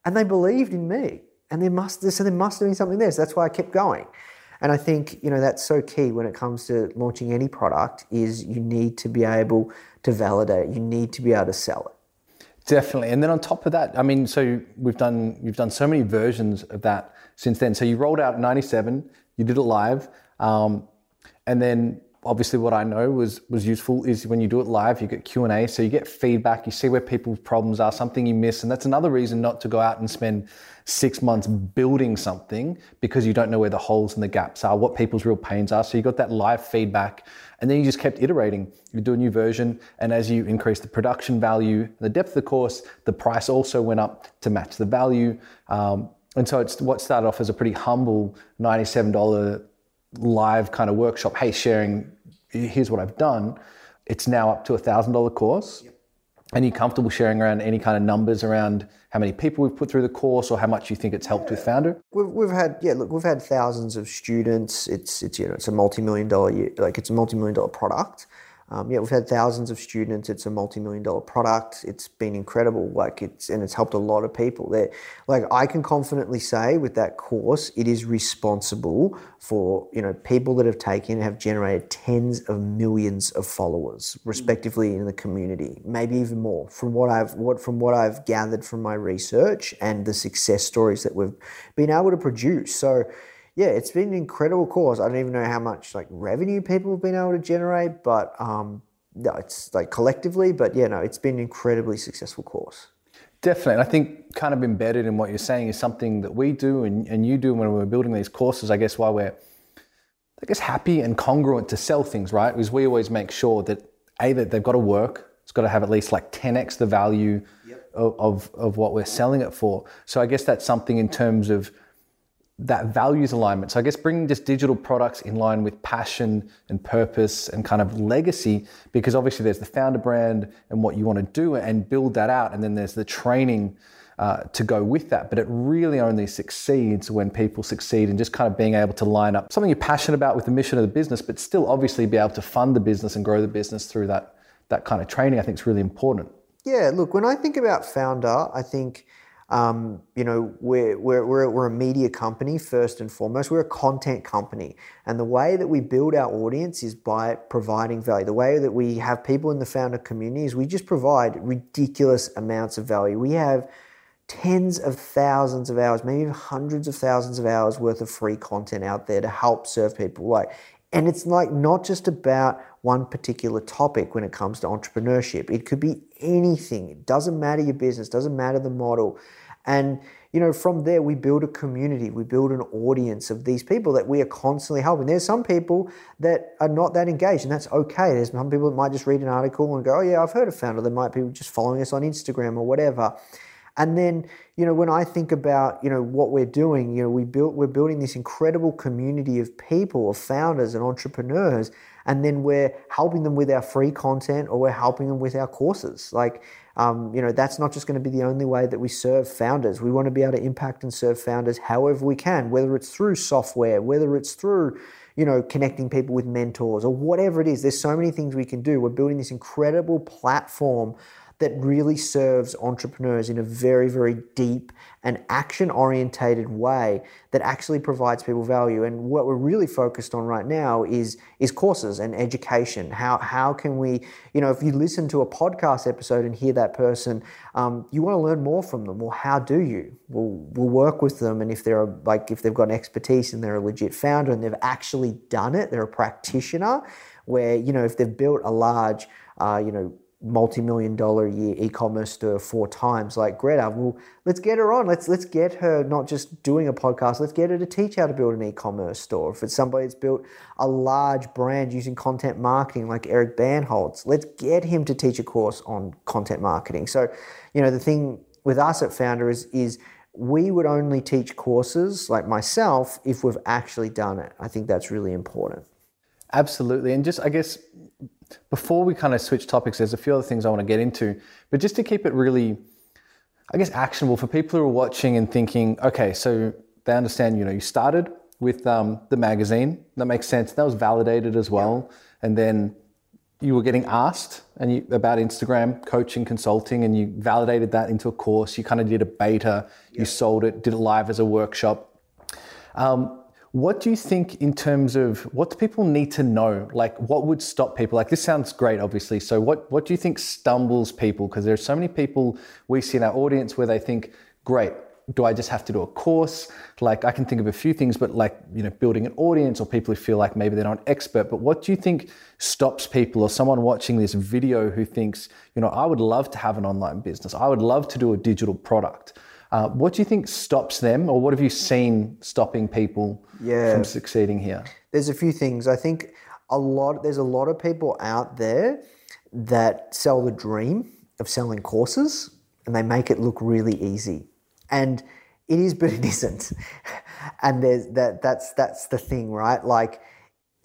and they believed in me. And there must so there must have been something there. So that's why I kept going. And I think you know that's so key when it comes to launching any product is you need to be able to validate. You need to be able to sell it. Definitely. And then on top of that, I mean, so we've done you've done so many versions of that since then. So you rolled out 97, you did it live, um, and then obviously what I know was was useful is when you do it live, you get Q and A, so you get feedback, you see where people's problems are, something you miss, and that's another reason not to go out and spend six months building something because you don't know where the holes and the gaps are, what people's real pains are. So you got that live feedback, and then you just kept iterating. You do a new version, and as you increase the production value, the depth of the course, the price also went up to match the value. Um, and so it's what started off as a pretty humble $97 live kind of workshop, hey, sharing here's what I've done. It's now up to a thousand dollar course. Yep. And you're comfortable sharing around any kind of numbers around how many people we've put through the course or how much you think it's helped yeah. with Foundr? We've, we've had yeah look we've had thousands of students. It's it's you know it's a multi million dollar like it's a multi million dollar product. Um, yeah, we've had thousands of students. It's a multi-million dollar product. It's been incredible. Like it's and it's helped a lot of people. There, like I can confidently say with that course, it is responsible for you know people that have taken have generated tens of millions of followers, respectively, in the community. Maybe even more from what I've what from what I've gathered from my research and the success stories that we've been able to produce. So yeah, it's been an incredible course. I don't even know how much like revenue people have been able to generate, but um, no, it's like collectively. But yeah, no, it's been an incredibly successful course. Definitely. And I think kind of embedded in what you're saying is something that we do and, and you do when we're building these courses, I guess why we're I guess happy and congruent to sell things, right? Is we always make sure that A that they've got to work, it's got to have at least like 10x the value yep. of, of, of what we're selling it for. So I guess that's something in terms of that values alignment. So I guess bringing just digital products in line with passion and purpose and kind of legacy, because obviously there's the Foundr brand and what you want to do and build that out, and then there's the training uh, to go with that. But it really only succeeds when people succeed in just kind of being able to line up something you're passionate about with the mission of the business, but still obviously be able to fund the business and grow the business through that that kind of training. I think is really important. Yeah, look, when I think about Foundr, I think um, you know, we're, we're, we're, we're a media company first and foremost. We're a content company. And the way that we build our audience is by providing value. The way that we have people in the Foundr community is we just provide ridiculous amounts of value. We have tens of thousands of hours, maybe hundreds of thousands of hours worth of free content out there to help serve people. Like, and it's like not just about one particular topic when it comes to entrepreneurship. It could be anything. It doesn't matter your business, doesn't matter the model. And you know, from there we build a community, we build an audience of these people that we are constantly helping. There's some people that are not that engaged, and that's okay. There's some people that might just read an article and go, "Oh yeah, I've heard of Foundr." They might be just following us on Instagram or whatever. And then, you know, when I think about, you know, what we're doing, you know, we built we're building this incredible community of people, of founders and entrepreneurs, and then we're helping them with our free content or we're helping them with our courses. Like, um, you know, that's not just going to be the only way that we serve founders. We want to be able to impact and serve founders however we can, whether it's through software, whether it's through, you know, connecting people with mentors or whatever it is. There's so many things we can do. We're building this incredible platform that really serves entrepreneurs in a very, very deep and action orientated way that actually provides people value. And what we're really focused on right now is, is courses and education. How, how can we, you know, if you listen to a podcast episode and hear that person, um, you want to learn more from them. Well, how do you? We'll, we'll work with them. And if they're like, if they've got expertise and they're a legit founder and they've actually done it, they're a practitioner where, you know, if they've built a large, uh, you know, multi-million dollar a year e-commerce store four times like Greta. Well, let's get her on. Let's let's get her not just doing a podcast. Let's get her to teach how to build an e-commerce store. If it's somebody that's built a large brand using content marketing like Eric Bandholz, let's get him to teach a course on content marketing. So, you know, the thing with us at Foundr is is we would only teach courses like myself if we've actually done it. I think that's really important. Absolutely. And just I guess before we kind of switch topics, there's a few other things I want to get into, but just to keep it really, I guess, actionable for people who are watching and thinking, okay, so they understand, you know, you started with um, the magazine. That makes sense. That was validated as well. And then you were getting asked and you, about Instagram coaching, consulting, and you validated that into a course. You kind of did a beta, you sold it, did it live as a workshop. Um, what do you think in terms of what people need to know? Like, what would stop people? Like, this sounds great, obviously. So, what what do you think stumbles people? Because there's so many people we see in our audience where they think, great, do I just have to do a course? Like, I can think of a few things, but like, you know, building an audience or people who feel like maybe they're not expert. But what do you think stops people or someone watching this video who thinks, you know, I would love to have an online business, I would love to do a digital product? Uh, what do you think stops them, or what have you seen stopping people yeah. from succeeding here? There's a few things. I think a lot. There's a lot of people out there that sell the dream of selling courses, and they make it look really easy, and it is, but it isn't. and there's that. That's that's the thing, right? Like.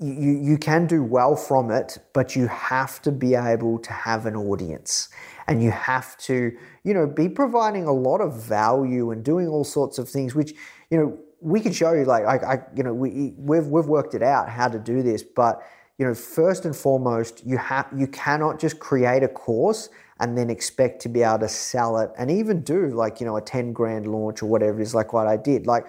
You, you can do well from it, but you have to be able to have an audience and you have to, you know, be providing a lot of value and doing all sorts of things, which, you know, we can show you like I, I you know, we we've we've worked it out how to do this, but you know, first and foremost, you have you cannot just create a course and then expect to be able to sell it and even do like you know a 10 grand launch or whatever it is like what I did. Like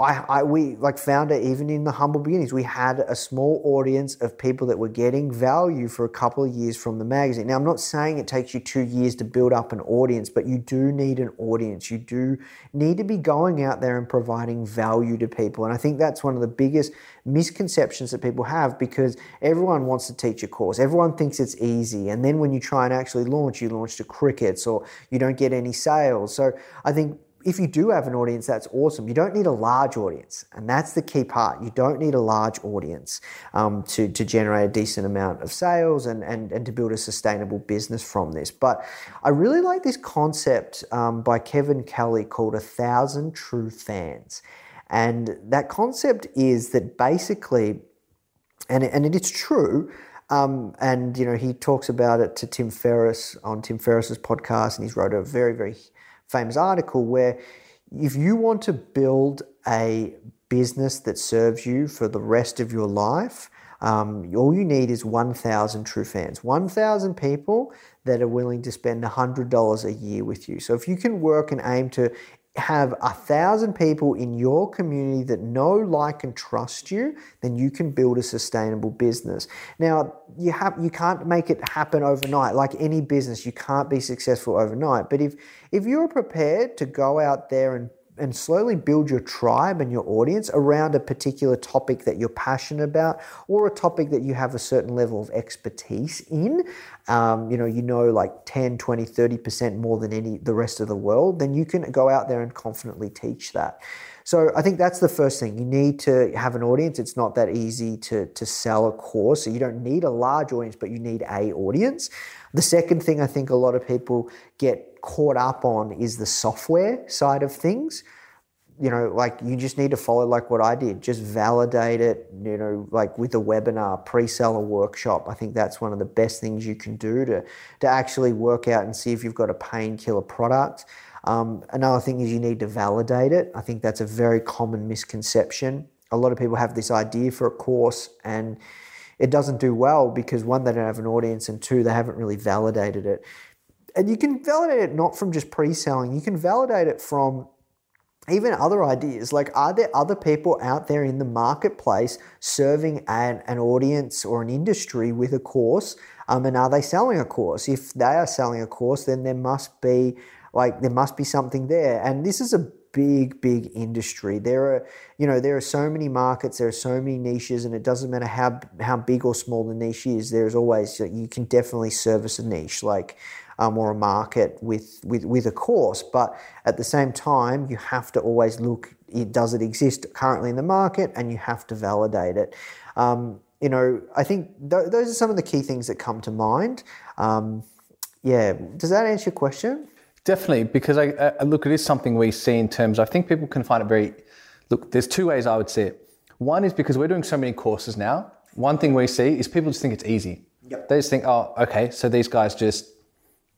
I, I, we like found it even in the humble beginnings. We had a small audience of people that were getting value for a couple of years from the magazine. Now, I'm not saying it takes you two years to build up an audience, but you do need an audience. You do need to be going out there and providing value to people. And I think that's one of the biggest misconceptions that people have because everyone wants to teach a course. Everyone thinks it's easy. And then when you try and actually launch, you launch to crickets or you don't get any sales. So I think if you do have an audience, that's awesome. You don't need a large audience, and that's the key part. You don't need a large audience um, to, to generate a decent amount of sales and, and, and to build a sustainable business from this. But I really like this concept um, by Kevin Kelly called A Thousand True Fans. And that concept is that basically, and, and it is true, um, and you know he talks about it to Tim Ferriss on Tim Ferriss's podcast, and he's wrote a very very famous article where if you want to build a business that serves you for the rest of your life, um, all you need is 1,000 true fans, 1,000 people that are willing to spend $100 a year with you. So if you can work and aim to have a thousand people in your community that know, like, and trust you, then you can build a sustainable business. Now, you have you can't make it happen overnight. Like any business, you can't be successful overnight. But if if you're prepared to go out there and and slowly build your tribe and your audience around a particular topic that you're passionate about or a topic that you have a certain level of expertise in. Um, you know you know like 10 20 30% more than any the rest of the world then you can go out there and confidently teach that so I think that's the first thing. You need to have an audience. It's not that easy to, to sell a course. So you don't need a large audience, but you need a audience. The second thing I think a lot of people get caught up on is the software side of things you know, like you just need to follow like what I did. Just validate it, you know, like with a webinar, pre-sell a workshop. I think that's one of the best things you can do to to actually work out and see if you've got a painkiller product. Um, another thing is you need to validate it. I think that's a very common misconception. A lot of people have this idea for a course and it doesn't do well because one, they don't have an audience, and two, they haven't really validated it. And you can validate it not from just pre-selling. You can validate it from even other ideas like are there other people out there in the marketplace serving an, an audience or an industry with a course um, and are they selling a course if they are selling a course then there must be like there must be something there and this is a big big industry there are you know there are so many markets there are so many niches and it doesn't matter how how big or small the niche is there's always you can definitely service a niche like um, or a market with, with, with a course. But at the same time, you have to always look, does it exist currently in the market? And you have to validate it. Um, you know, I think th- those are some of the key things that come to mind. Um, yeah, does that answer your question? Definitely, because I, I, look, it is something we see in terms. I think people can find it very. Look, there's two ways I would see it. One is because we're doing so many courses now. One thing we see is people just think it's easy. Yep. They just think, oh, okay, so these guys just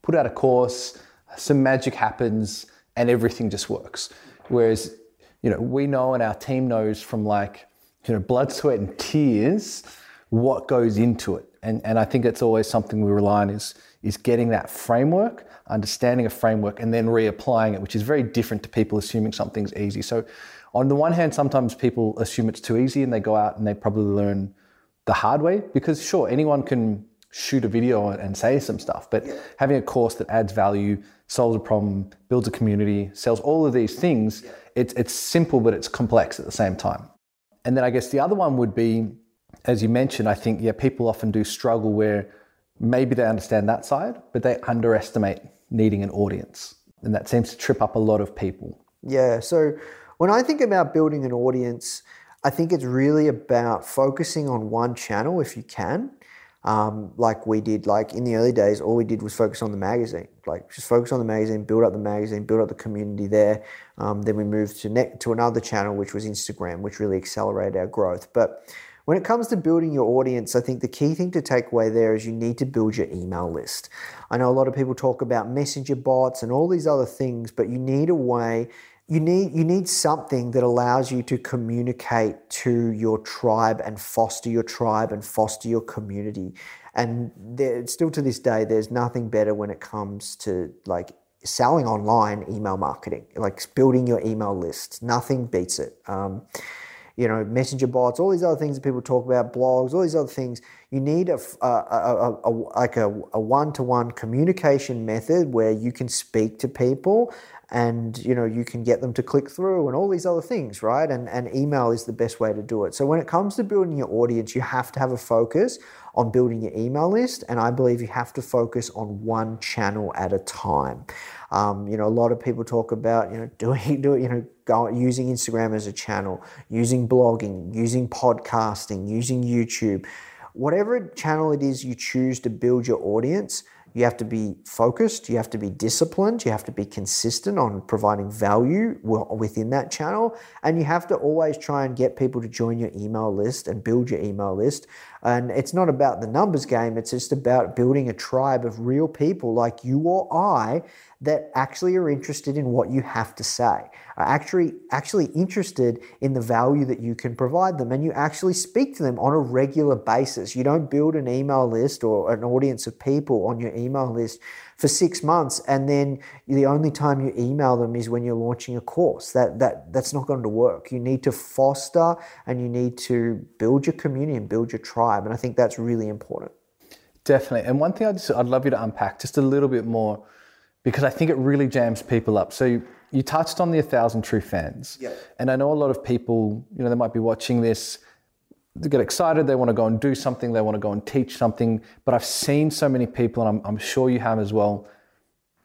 put out a course, some magic happens, and everything just works. Whereas, you know, we know and our team knows from like, you know, blood, sweat, and tears what goes into it. And, and I think it's always something we rely on is, is getting that framework, understanding a framework, and then reapplying it, which is very different to people assuming something's easy. So, on the one hand, sometimes people assume it's too easy and they go out and they probably learn the hard way because, sure, anyone can shoot a video and say some stuff. But having a course that adds value, solves a problem, builds a community, sells all of these things, it's, it's simple, but it's complex at the same time. And then I guess the other one would be, as you mentioned, I think, yeah, people often do struggle where maybe they understand that side, but they underestimate needing an audience. And that seems to trip up a lot of people. Yeah. So when I think about building an audience, I think it's really about focusing on one channel if you can um, like we did. Like in the early days, all we did was focus on the magazine. Like just focus on the magazine, build up the magazine, build up the community there. Um, then we moved to ne- to another channel, which was Instagram, which really accelerated our growth. But when it comes to building your audience, I think the key thing to take away there is you need to build your email list. I know a lot of people talk about messenger bots and all these other things, but you need a way you need you need something that allows you to communicate to your tribe and foster your tribe and foster your community. And there, still to this day, there's nothing better when it comes to like selling online email marketing, like building your email list. Nothing beats it. Um, you know, messenger bots, all these other things that people talk about, blogs, all these other things. You need a, a, a, a like a, one-to-one communication method where you can speak to people and you know you can get them to click through and all these other things right? And, and email is the best way to do it. So when it comes to building your audience you have to have a focus on building your email list. And i believe you have to focus on one channel at a time um, you know a lot of people talk about you know doing do you know go, using instagram as a channel using blogging using podcasting using youtube whatever channel it is you choose to build your audience you have to be focused, you have to be disciplined, you have to be consistent on providing value within that channel, and you have to always try and get people to join your email list and build your email list. And it's not about the numbers game, it's just about building a tribe of real people like you or I that actually are interested in what you have to say, are actually actually interested in the value that you can provide them, and you actually speak to them on a regular basis. You don't build an email list or an audience of people on your email list for six months, and then the only time you email them is when you're launching a course. That that that's not going to work. You need to foster and you need to build your community and build your tribe, and I think that's really important. Definitely. And one thing I'd, just, I'd love you to unpack just a little bit more because I think it really jams people up. So you, you touched on the 1,000 True Fans. Yeah. And I know a lot of people, you know, they might be watching this, they get excited, they want to go and do something, they want to go and teach something. But I've seen so many people, and I'm, I'm sure you have as well,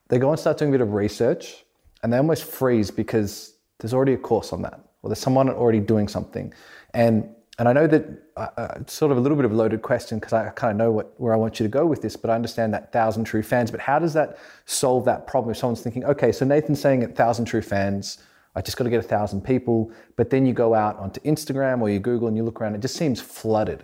they go and start doing a bit of research and they almost freeze because there's already a course on that or there's someone already doing something. And and I know that uh, uh, it's sort of a little bit of a loaded question because I kind of know what, where I want you to go with this, but I understand that thousand true fans. But how does that solve that problem if someone's thinking, okay, so Nathan's saying at thousand true fans, I just got to get a thousand people, but then you go out onto Instagram or you Google and you look around, it just seems flooded.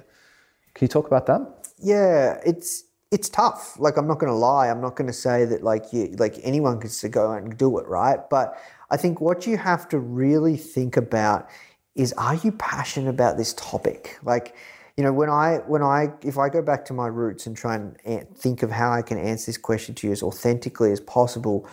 Can you talk about that? Yeah, it's it's tough. Like I'm not going to lie, I'm not going to say that like you like anyone could go out and do it, right? But I think what you have to really think about is are you passionate about this topic? Like, you know, when I when I if I go back to my roots and try and think of how I can answer this question to you as authentically as possible,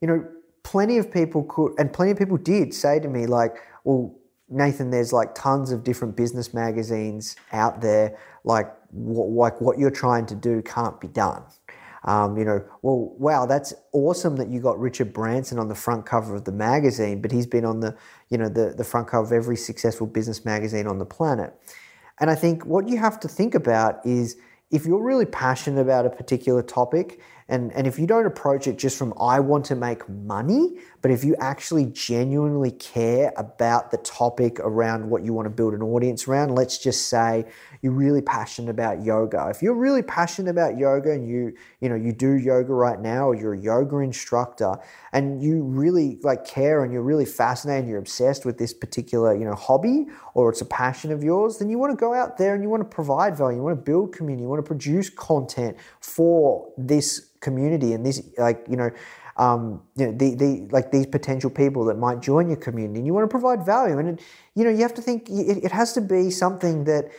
you know, plenty of people could and plenty of people did say to me like, well, Nathan, there's like tons of different business magazines out there. Like, what, like what you're trying to do can't be done. Um, you know, well, wow, that's awesome that you got Richard Branson on the front cover of the magazine, but he's been on the, you know, the, the front cover of every successful business magazine on the planet. And I think what you have to think about is if you're really passionate about a particular topic, and, and if you don't approach it just from, I want to make money, but if you actually genuinely care about the topic around what you want to build an audience around, let's just say you're really passionate about yoga. If you're really passionate about yoga and you, you know, you do yoga right now or you're a yoga instructor and you really like care and you're really fascinated and you're obsessed with this particular, you know, hobby or it's a passion of yours, then you want to go out there and you want to provide value, you want to build community, you want to produce content for this community and this like you know um, you know the, the like these potential people that might join your community and you want to provide value. And it, you know you have to think it, it has to be something that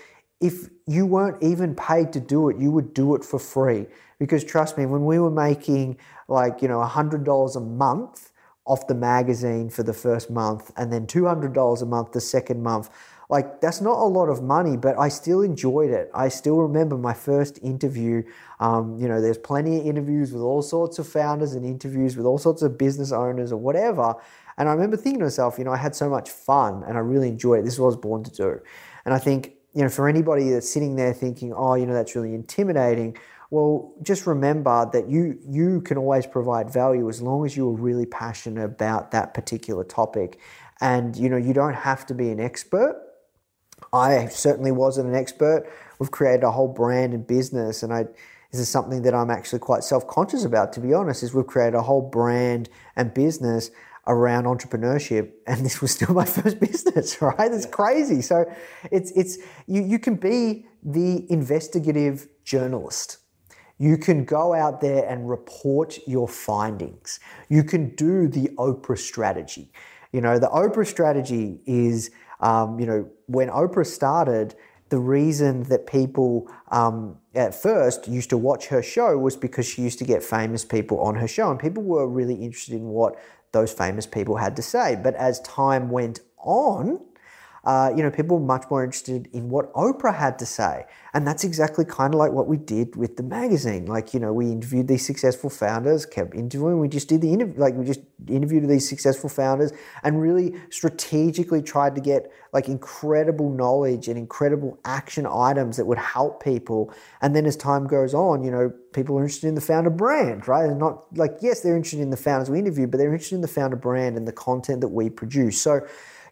if you weren't even paid to do it you would do it for free. Because trust me when we were making like you know $100 a month off the magazine for the first month and then $200 a month the second month like that's not a lot of money, but I still enjoyed it. I still remember my first interview. Um, you know, there's plenty of interviews with all sorts of founders and interviews with all sorts of business owners or whatever. And I remember thinking to myself, you know, I had so much fun and I really enjoyed it. This is what I was born to do. And I think, you know, for anybody that's sitting there thinking, oh, you know, that's really intimidating. Well, just remember that you you can always provide value as long as you are really passionate about that particular topic. And you know, you don't have to be an expert I certainly wasn't an expert. We've created a whole brand and business, and I this is something that I'm actually quite self-conscious about, to be honest. Is we've created a whole brand and business around entrepreneurship, and this was still my first business, right? It's crazy. So it's it's you you can be the investigative journalist. You can go out there and report your findings. You can do the Oprah strategy You know, the Oprah strategy is, um, you know, when Oprah started, the reason that people um, at first used to watch her show was because she used to get famous people on her show, and people were really interested in what those famous people had to say. But as time went on, uh, you know, people were much more interested in what Oprah had to say. And that's exactly kind of like what we did with the magazine. Like, you know, we interviewed these successful founders, kept interviewing. We just did the interview, like, we just interviewed these successful founders and really strategically tried to get like incredible knowledge and incredible action items that would help people. And then as time goes on, you know, people are interested in the Foundr brand, right? And not like, yes, they're interested in the founders we interview, but they're interested in the Foundr brand and the content that we produce. So,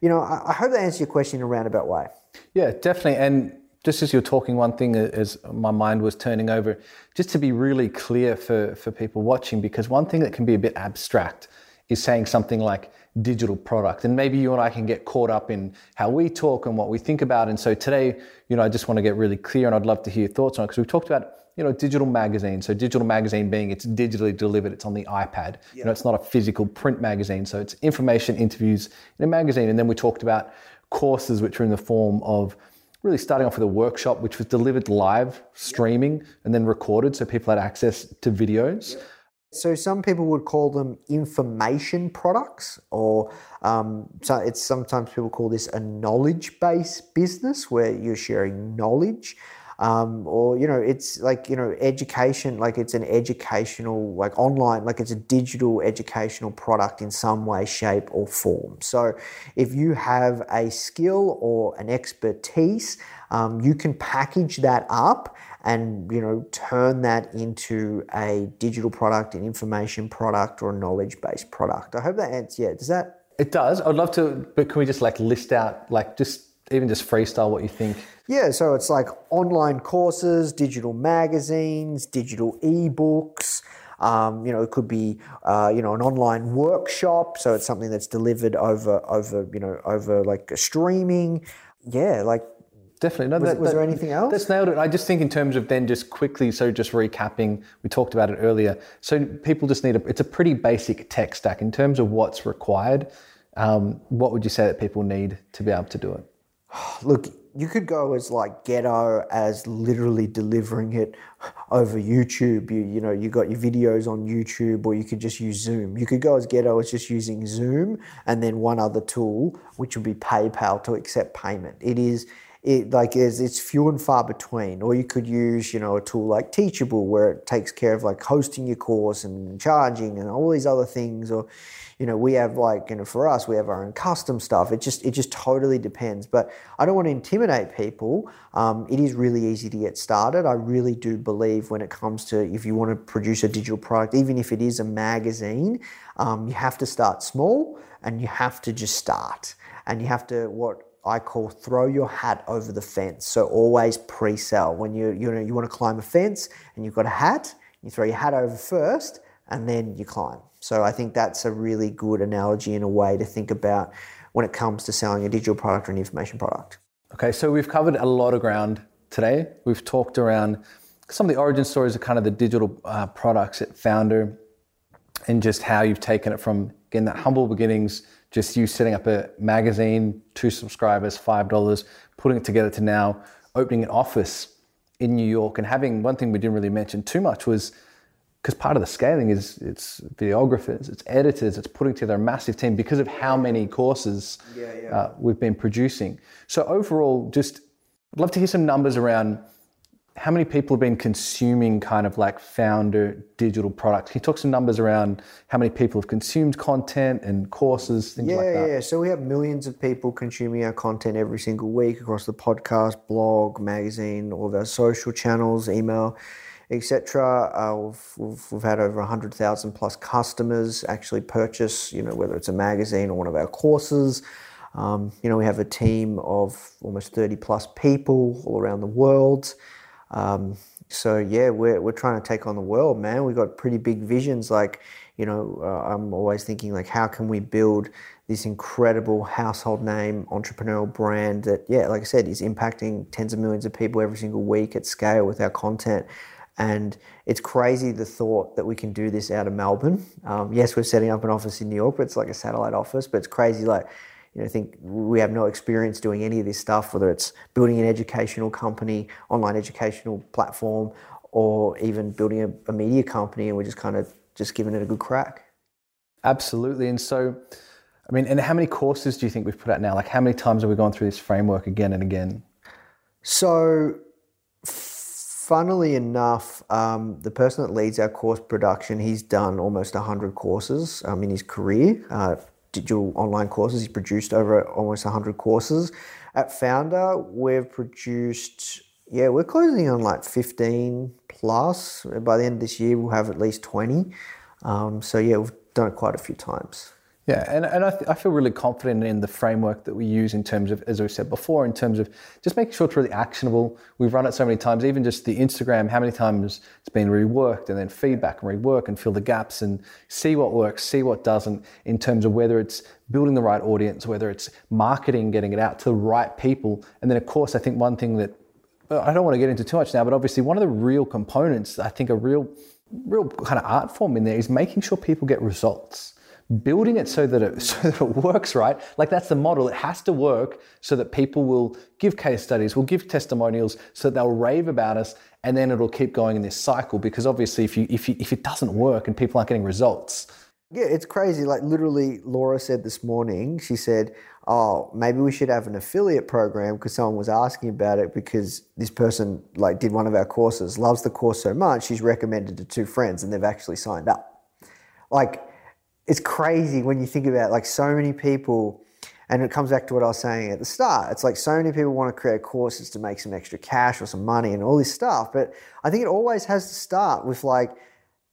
you know, I, I hope that answers your question in a roundabout way. Yeah, definitely. And just as you're talking, one thing as my mind was turning over, just to be really clear for, for people watching, because one thing that can be a bit abstract is saying something like digital product. And maybe you and I can get caught up in how we talk and what we think about. And so today, you know, I just want to get really clear and I'd love to hear your thoughts on it because we've talked about you know, digital magazine. So digital magazine being it's digitally delivered, it's on the iPad. Yeah. You know, it's not a physical print magazine. So it's information interviews in a magazine. And then we talked about courses which are in the form of really starting off with a workshop which was delivered live, streaming, and then recorded so people had access to videos. So some people would call them information products, or um, so it's sometimes people call this a knowledge-based business where you're sharing knowledge um, or you know it's like you know education like it's an educational like online like it's a digital educational product in some way shape or form. So if you have a skill or an expertise um, you can package that up and you know turn that into a digital product an information product or a knowledge based product. I hope that answers yeah does that it does. I'd love to but can we just like list out like just even just freestyle what you think yeah, so it's like online courses, digital magazines, digital ebooks. Um, you know, it could be uh, you know an online workshop, so it's something that's delivered over over you know over like streaming. Yeah, like definitely. No, was, that, was that, there anything else? That's nailed it. I just think in terms of then just quickly, so just recapping, we talked about it earlier. So people just need a. It's a pretty basic tech stack in terms of what's required. Um, what would you say that people need to be able to do it? Look, you could go as like ghetto as literally delivering it over YouTube. You you know you got your videos on YouTube, or you could just use Zoom. You could go as ghetto as just using Zoom and then one other tool, which would be PayPal to accept payment. It is it like is it's few and far between. Or you could use you know a tool like Teachable, where it takes care of like hosting your course and charging and all these other things. Or you know, we have like, you know, for us, we have our own custom stuff. It just, it just totally depends. But I don't want to intimidate people. Um, it is really easy to get started. I really do believe when it comes to if you want to produce a digital product, even if it is a magazine, um, you have to start small and you have to just start. And you have to what I call throw your hat over the fence. So always pre-sell. When you you know you want to climb a fence and you've got a hat, you throw your hat over first and then you climb. So I think that's a really good analogy and a way to think about when it comes to selling a digital product or an information product. Okay, so we've covered a lot of ground today. We've talked around some of the origin stories of kind of the digital uh, products at Foundr and just how you've taken it from, again, that humble beginnings, just you setting up a magazine, two subscribers, $5, putting it together to now opening an office in New York and having one thing we didn't really mention too much was because part of the scaling is it's videographers, it's editors, it's putting together a massive team because of how many courses yeah, yeah. Uh, we've been producing. So overall, just I'd love to hear some numbers around how many people have been consuming kind of like Foundr digital products. Can you talk some numbers around how many people have consumed content and courses, things yeah, like that? Yeah, yeah. so we have millions of people consuming our content every single week across the podcast, blog, magazine, all of our social channels, email etc. Uh, we've, we've, we've, had over 100,000 plus customers actually purchase, you know, whether it's a magazine or one of our courses. Um, you know, we have a team of almost 30 plus people all around the world. Um, so yeah, we're, we're trying to take on the world, man. We've got pretty big visions. Like, you know, uh, I'm always thinking like, how can we build this incredible household name entrepreneurial brand that, yeah, like I said, is impacting tens of millions of people every single week at scale with our content And it's crazy the thought that we can do this out of Melbourne. Um, yes, we're setting up an office in New York, but it's like a satellite office. But it's crazy, like you know, I think we have no experience doing any of this stuff, whether it's building an educational company, online educational platform, or even building a, a media company, and we're just kind of just giving it a good crack. Absolutely. And so, I mean, and how many courses do you think we've put out now? Like, how many times have we gone through this framework again and again? So, funnily enough, um, the person that leads our course production, he's done almost 100 courses um, in his career, uh, digital online courses. He's produced over almost 100 courses. At Foundr, we've produced, yeah, we're closing on like 15 plus. By the end of this year, we'll have at least 20. Um, so, yeah, we've done it quite a few times. Yeah, and, and I, th- I feel really confident in the framework that we use in terms of, as we said before, in terms of just making sure it's really actionable. We've run it so many times, even just the Instagram, how many times it's been reworked and then feedback and rework and fill the gaps and see what works, see what doesn't, in terms of whether it's building the right audience, whether it's marketing, getting it out to the right people. And then, of course, I think one thing that I don't want to get into too much now, but obviously one of the real components, I think a real, real kind of art form in there is making sure people get results building it so that it so that it works right? Like that's the model. It has to work so that people will give case studies will give testimonials so that they'll rave about us and then it'll keep going in this cycle. Because obviously if you if you, if it doesn't work and people aren't getting results. Yeah it's crazy. Like literally laura said this morning she said oh maybe we should have an affiliate program because someone was asking about it because this person like did one of our courses loves the course so much she's recommended to two friends and they've actually signed up. Like it's crazy when you think about like so many people and it comes back to what I was saying at the start. It's like so many people want to create courses to make some extra cash or some money and all this stuff. But I think it always has to start with like,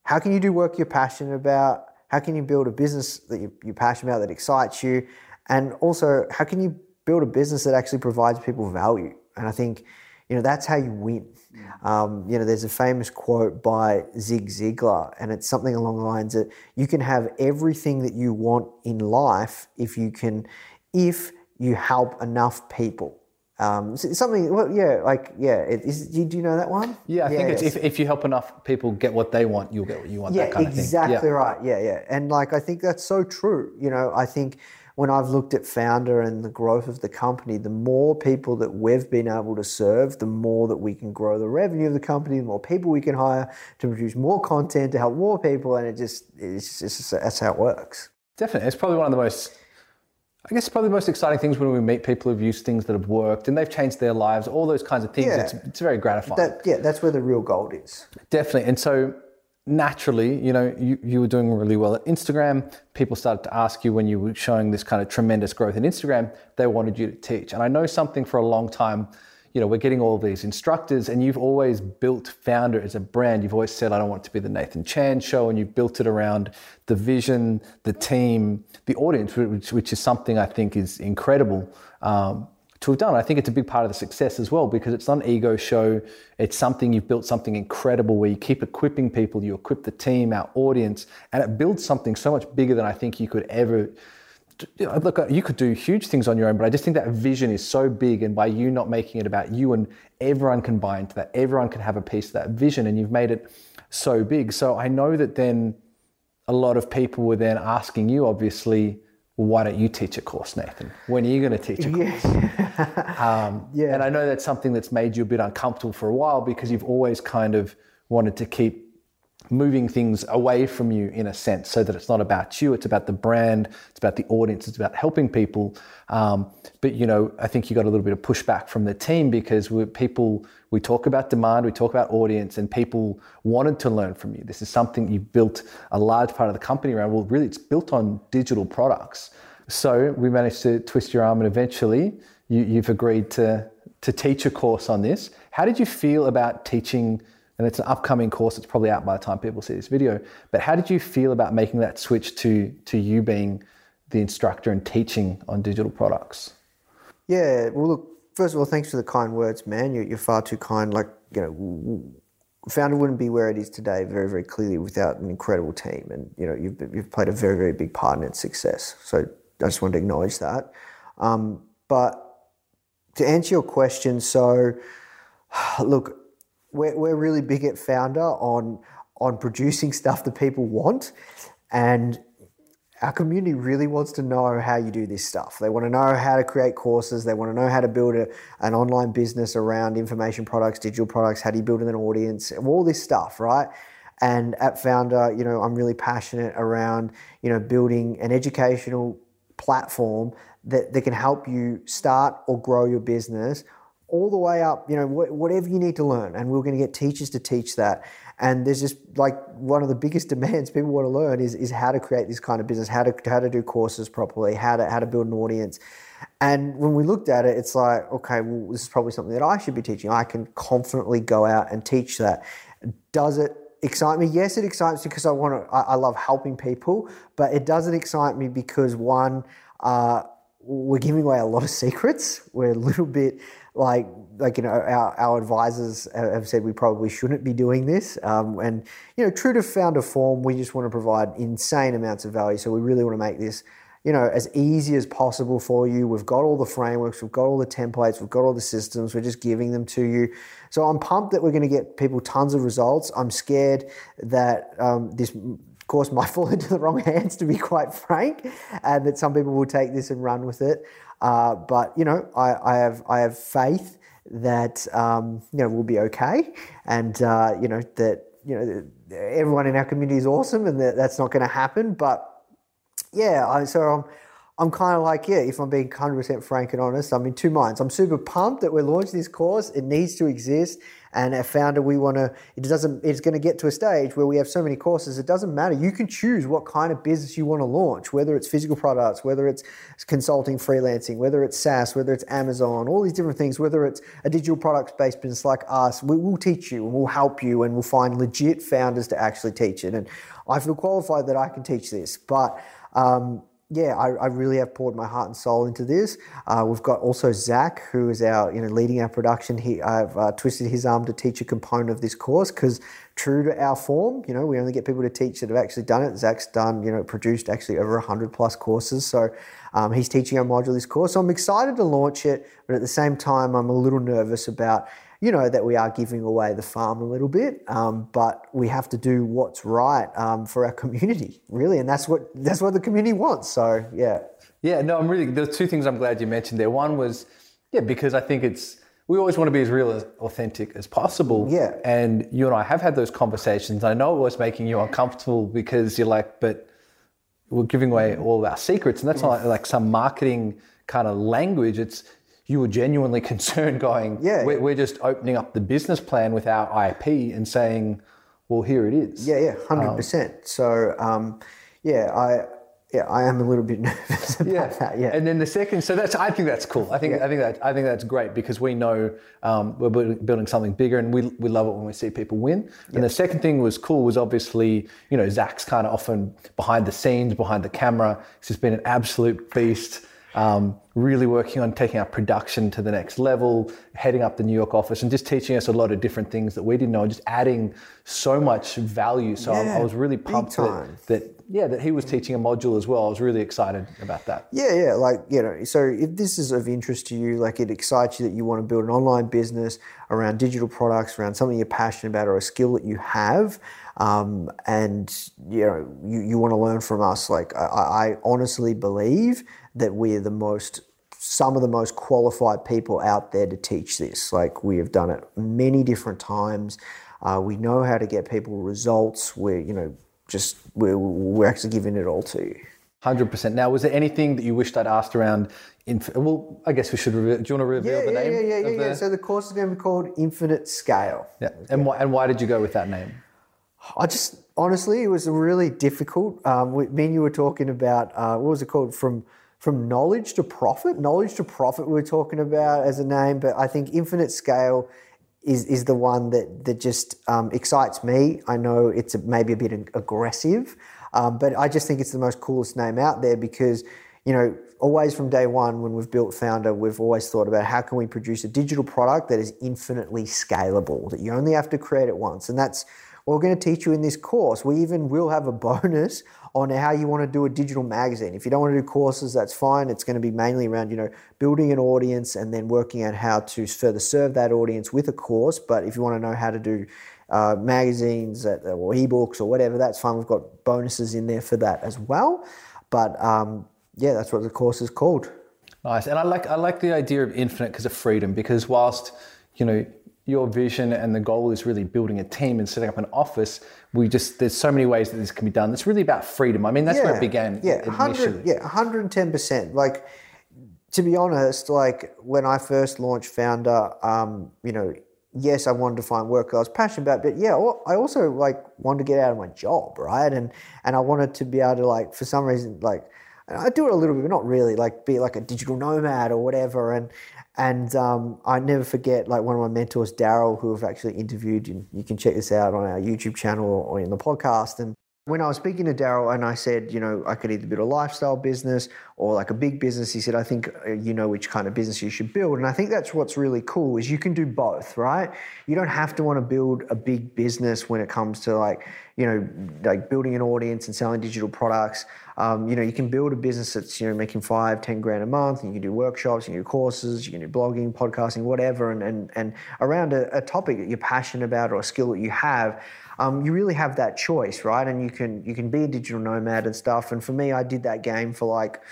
how can you do work you're passionate about? How can you build a business that you're passionate about that excites you? And also, how can you build a business that actually provides people value? And I think, you know, that's how you win. Um, you know, there's a famous quote by Zig Ziglar, and it's something along the lines that you can have everything that you want in life if you can, if you help enough people. Um, something, well, yeah, like, yeah. It, is, do you know that one? Yeah, I yeah, think it's if, if you help enough people get what they want, you'll get what you want. Yeah, that kind exactly of thing. Yeah. right. Yeah, yeah. And like, I think that's so true. You know, I think when I've looked at Foundr and the growth of the company, the more people that we've been able to serve, the more that we can grow the revenue of the company, the more people we can hire to produce more content to help more people, and it just it's just that's how it works. Definitely, it's probably one of the most. I guess probably the most exciting things when we meet people who've used things that have worked and they've changed their lives, all those kinds of things. Yeah. It's, it's very gratifying. That, yeah, that's where the real gold is. Definitely. And so naturally, you know, you, you were doing really well at Instagram. People started to ask you when you were showing this kind of tremendous growth in Instagram, they wanted you to teach. And I know something for a long time, you know, we're getting all these instructors, and you've always built Foundr as a brand. You've always said, I don't want it to be the Nathan Chan show, and you've built it around the vision, the team, the audience, which, which is something I think is incredible. Um, to have done. I think it's a big part of the success as well because it's not an ego show. It's something you've built something incredible where you keep equipping people, you equip the team, our audience, and it builds something so much bigger than I think you could ever. Look, you could do huge things on your own, but I just think that vision is so big, and by you not making it about you, and everyone can buy into that, everyone can have a piece of that vision, and you've made it so big. So I know that then a lot of people were then asking you, obviously, why don't you teach a course, Nathan? When are you going to teach a course? um, yeah. And I know that's something that's made you a bit uncomfortable for a while because you've always kind of wanted to keep moving things away from you in a sense so that it's not about you it's about the brand it's about the audience it's about helping people. Um, but you know i think you got a little bit of pushback from the team because we people we talk about demand we talk about audience and people wanted to learn from you. This is something you built a large part of the company around. Well really it's built on digital products. So we managed to twist your arm and eventually you, you've agreed to to teach a course on this. How did you feel about teaching and it's an upcoming course. It's probably out by the time people see this video. But how did you feel about making that switch to to you being the instructor and teaching on digital products? Yeah, well, look. First of all, thanks for the kind words, man. You're, you're far too kind. Like you know, Foundr wouldn't be where it is today very, very clearly without an incredible team, and you know, you've you've played a very, very big part in its success. So I just wanted to acknowledge that. Um, but to answer your question, so look we're, we're really big at Foundr on on producing stuff that people want, and our community really wants to know how you do this stuff. They want to know how to create courses. They want to know how to build a, an online business around information products, digital products. How do you build an audience? All this stuff, right? And at Foundr, you know, I'm really passionate around, you know, building an educational platform that, that can help you start or grow your business all the way up, you know, wh- whatever you need to learn. And we're going to get teachers to teach that. And there's just like one of the biggest demands people want to learn is, is how to create this kind of business, how to, how to do courses properly, how to, how to build an audience. And when we looked at it, it's like, okay, well, this is probably something that I should be teaching. I can confidently go out and teach that. Does it excite me? Yes, it excites me because I want to. I, I love helping people, but it doesn't excite me because one, uh, we're giving away a lot of secrets. We're a little bit like like you know our, our advisors have said we probably shouldn't be doing this. Um, and you know true to Foundr form. We just want to provide insane amounts of value. So we really want to make this you know as easy as possible for you. We've got all the frameworks. We've got all the templates. We've got all the systems. We're just giving them to you. So i'm pumped that we're going to get people tons of results. I'm scared that um, this course might fall into the wrong hands to be quite frank and that some people will take this and run with it uh, but you know, I, I, have I have faith that um, you know we'll be okay, and uh, you know that you know everyone in our community is awesome, and that that's not going to happen. But yeah, I, so I'm I'm kind of like yeah, if I'm being 100 percent frank and honest, I'm in two minds. I'm super pumped that we're launching this course. It needs to exist, and a founder, we want to, it doesn't, it's going to get to a stage where we have so many courses, it doesn't matter. You can choose what kind of business you want to launch, whether it's physical products, whether it's consulting, freelancing, whether it's SaaS, whether it's Amazon, all these different things, whether it's a digital products based business like us, we will teach you and we'll help you and we'll find legit founders to actually teach it. And I feel qualified that I can teach this. But, um, yeah, I, I, really have poured my heart and soul into this. Uh, we've got also Zach, who is our you know leading our production. He I've uh, twisted his arm to teach a component of this course because true to our form, you know, we only get people to teach that have actually done it. Zach's done you know produced actually over hundred plus courses, so um, he's teaching our module this course. So I'm excited to launch it, but at the same time, I'm a little nervous about you know that we are giving away the farm a little bit, um, but we have to do what's right um, for our community, really, and that's what that's what the community wants. So yeah, yeah. No, I'm really. There's two things I'm glad you mentioned there. One was yeah, because I think it's we always want to be as real as authentic as possible. Yeah. And you and I have had those conversations. I know it was making you uncomfortable because you're like, but we're giving away all our secrets, and that's not like, like some marketing kind of language. It's you were genuinely concerned going, yeah, we're, we're, just opening up the business plan with our IP and saying, well, here it is. Yeah, yeah, 100%. Um, so, um, yeah, I, yeah, I am a little bit nervous about yeah. that. Yeah, and then the second, so that's I think that's cool. I think yeah. I think that I think that's great because we know um, we're building something bigger, and we we love it when we see people win. And the second thing was cool was obviously you know Zach's kind of often behind the scenes, behind the camera. He's just been an absolute beast um, really working on taking our production to the next level, heading up the New York office, and just teaching us a lot of different things that we didn't know, and just adding so much value. So yeah, I, I, was really pumped that, that, yeah, that he was teaching a module as well. I was really excited about that. Yeah, yeah, like you know, so if this is of interest to you, like it excites you that you want to build an online business around digital products, around something you're passionate about or a skill that you have. Um, and you know you, you want to learn from us like I, I honestly believe that we're the most some of the most qualified people out there to teach this. Like we have done it many different times. Uh, we know how to get people results. We're you know just we're, we're actually giving it all to you. Hundred percent. Now, was there anything that you wished I'd asked around? Inf- well, I guess we should. Reveal, do you want to reveal yeah, the yeah, name? Yeah, yeah, yeah, yeah. The... So the course is going to be called Infinite Scale. Yeah. And why and why did you go with that name? I just honestly, it was really difficult. Um, we, me and you were talking about uh, what was it called from from knowledge to profit. Knowledge to profit, we are talking about as a name, but I think infinite scale is is the one that that just um, excites me. I know it's a, maybe a bit aggressive, um, but I just think it's the most coolest name out there because you know always from day one when we've built Foundr, we've always thought about how can we produce a digital product that is infinitely scalable that you only have to create it once, and that's we're going to teach you in this course. We even will have a bonus on how you want to do a digital magazine. If you don't want to do courses, that's fine. It's going to be mainly around, you know, building an audience and then working out how to further serve that audience with a course. But if you want to know how to do uh, magazines or ebooks or whatever, that's fine. We've got bonuses in there for that as well. But um, yeah, that's what the course is called. Nice, and I like I like the idea of infinite because of freedom. Because whilst you know your vision and the goal is really building a team and setting up an office, we just there's so many ways that this can be done. It's really about freedom. I mean, that's yeah, where it began. Yeah, hundred. Yeah, hundred and ten percent. Like to be honest, like when I first launched Foundr, um, you know, yes, I wanted to find work I was passionate about, but yeah, I also like wanted to get out of my job, right? And and I wanted to be able to like for some reason like I do it a little bit, but not really. Like be like a digital nomad or whatever. And and um, I never forget like one of my mentors, Daryl, who I've actually interviewed. And you can check this out on our YouTube channel or in the podcast. And when I was speaking to Daryl and I said, you know, I could either build a lifestyle business or like a big business, he said, I think uh, you know which kind of business you should build. And I think that's what's really cool is you can do both, right? You don't have to want to build a big business when it comes to like, you know, like building an audience and selling digital products. Um, you know, you can build a business that's, you know, making five, ten grand a month and you can do workshops, you can do courses, you can do blogging, podcasting, whatever. And, and, and around a, a topic that you're passionate about or a skill that you have, um, you really have that choice, right? And you can you can be a digital nomad and stuff. And for me, I did that game for like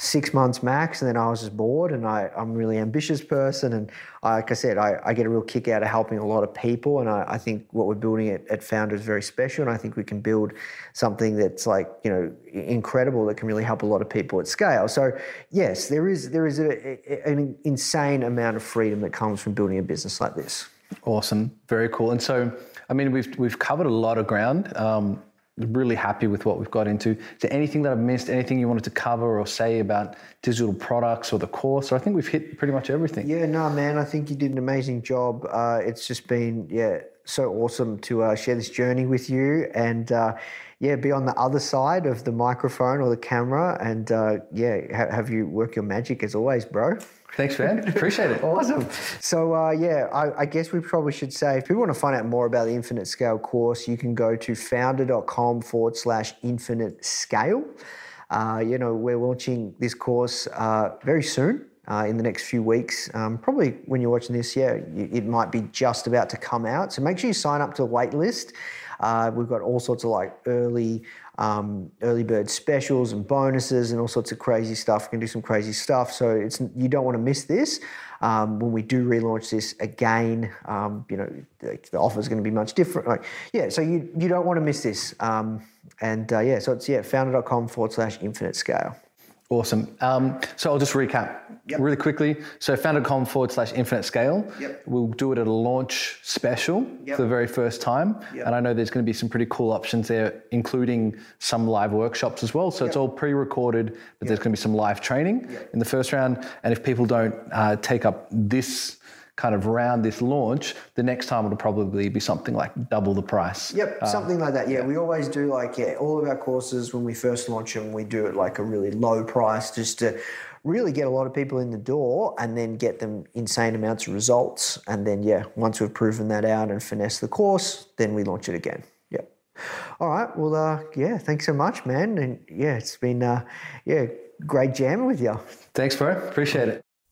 six months max, and then I was just bored. And I'm a really ambitious person, and I, like I said, I, I, get a real kick out of helping a lot of people. And I, I think what we're building at, at Foundr is very special, and I think we can build something that's like you know incredible that can really help a lot of people at scale. So yes, there is there is a, a, an insane amount of freedom that comes from building a business like this. Awesome, very cool. And so I mean, we've we've covered a lot of ground. Um, really happy with what we've got into. Is there anything that I've missed? Anything you wanted to cover or say about digital products or the course? Or I think we've hit pretty much everything. Yeah, no, man. I think you did an amazing job. Uh, it's just been yeah so awesome to uh, share this journey with you and. Uh, yeah, be on the other side of the microphone or the camera, and uh, yeah, ha- have you work your magic as always, bro. Thanks, man. Appreciate it. awesome. So, uh, yeah, I, I, guess we probably should say if people want to find out more about the Infinite Scale course, you can go to foundr.com forward slash infinite scale. Uh, you know, we're launching this course uh, very soon. Uh, in the next few weeks, um, probably when you're watching this, yeah, it might be just about to come out. So make sure you sign up to the wait list. Uh, we've got all sorts of like early um, early bird specials and bonuses and all sorts of crazy stuff. We can do some crazy stuff. So it's you don't want to miss this. Um, when we do relaunch this again, um, you know the, the offer is going to be much different. Like yeah, so you you don't want to miss this. Um, and uh, yeah, so it's yeah foundr.com forward slash infinite scale. Awesome. Um, so I'll just recap yep. really quickly. So foundr.com forward slash infinite scale. Yep. We'll do it at a launch special yep. for the very first time. And I know there's going to be some pretty cool options there, including some live workshops as well. So it's all pre-recorded, but there's going to be some live training in the first round. And if people don't uh, take up this kind of round this launch, the next time it'll probably be something like double the price. Yep, uh, something like that. Yeah, we always do like yeah, all of our courses when we first launch them, we do it like a really low price just to really get a lot of people in the door and then get them insane amounts of results. And then yeah, once we've proven that out and finesse the course, then we launch it again. Yep. All right. Well, uh, yeah. Thanks so much, man. And yeah, it's been uh, yeah great jamming with you. Thanks, bro. Appreciate it.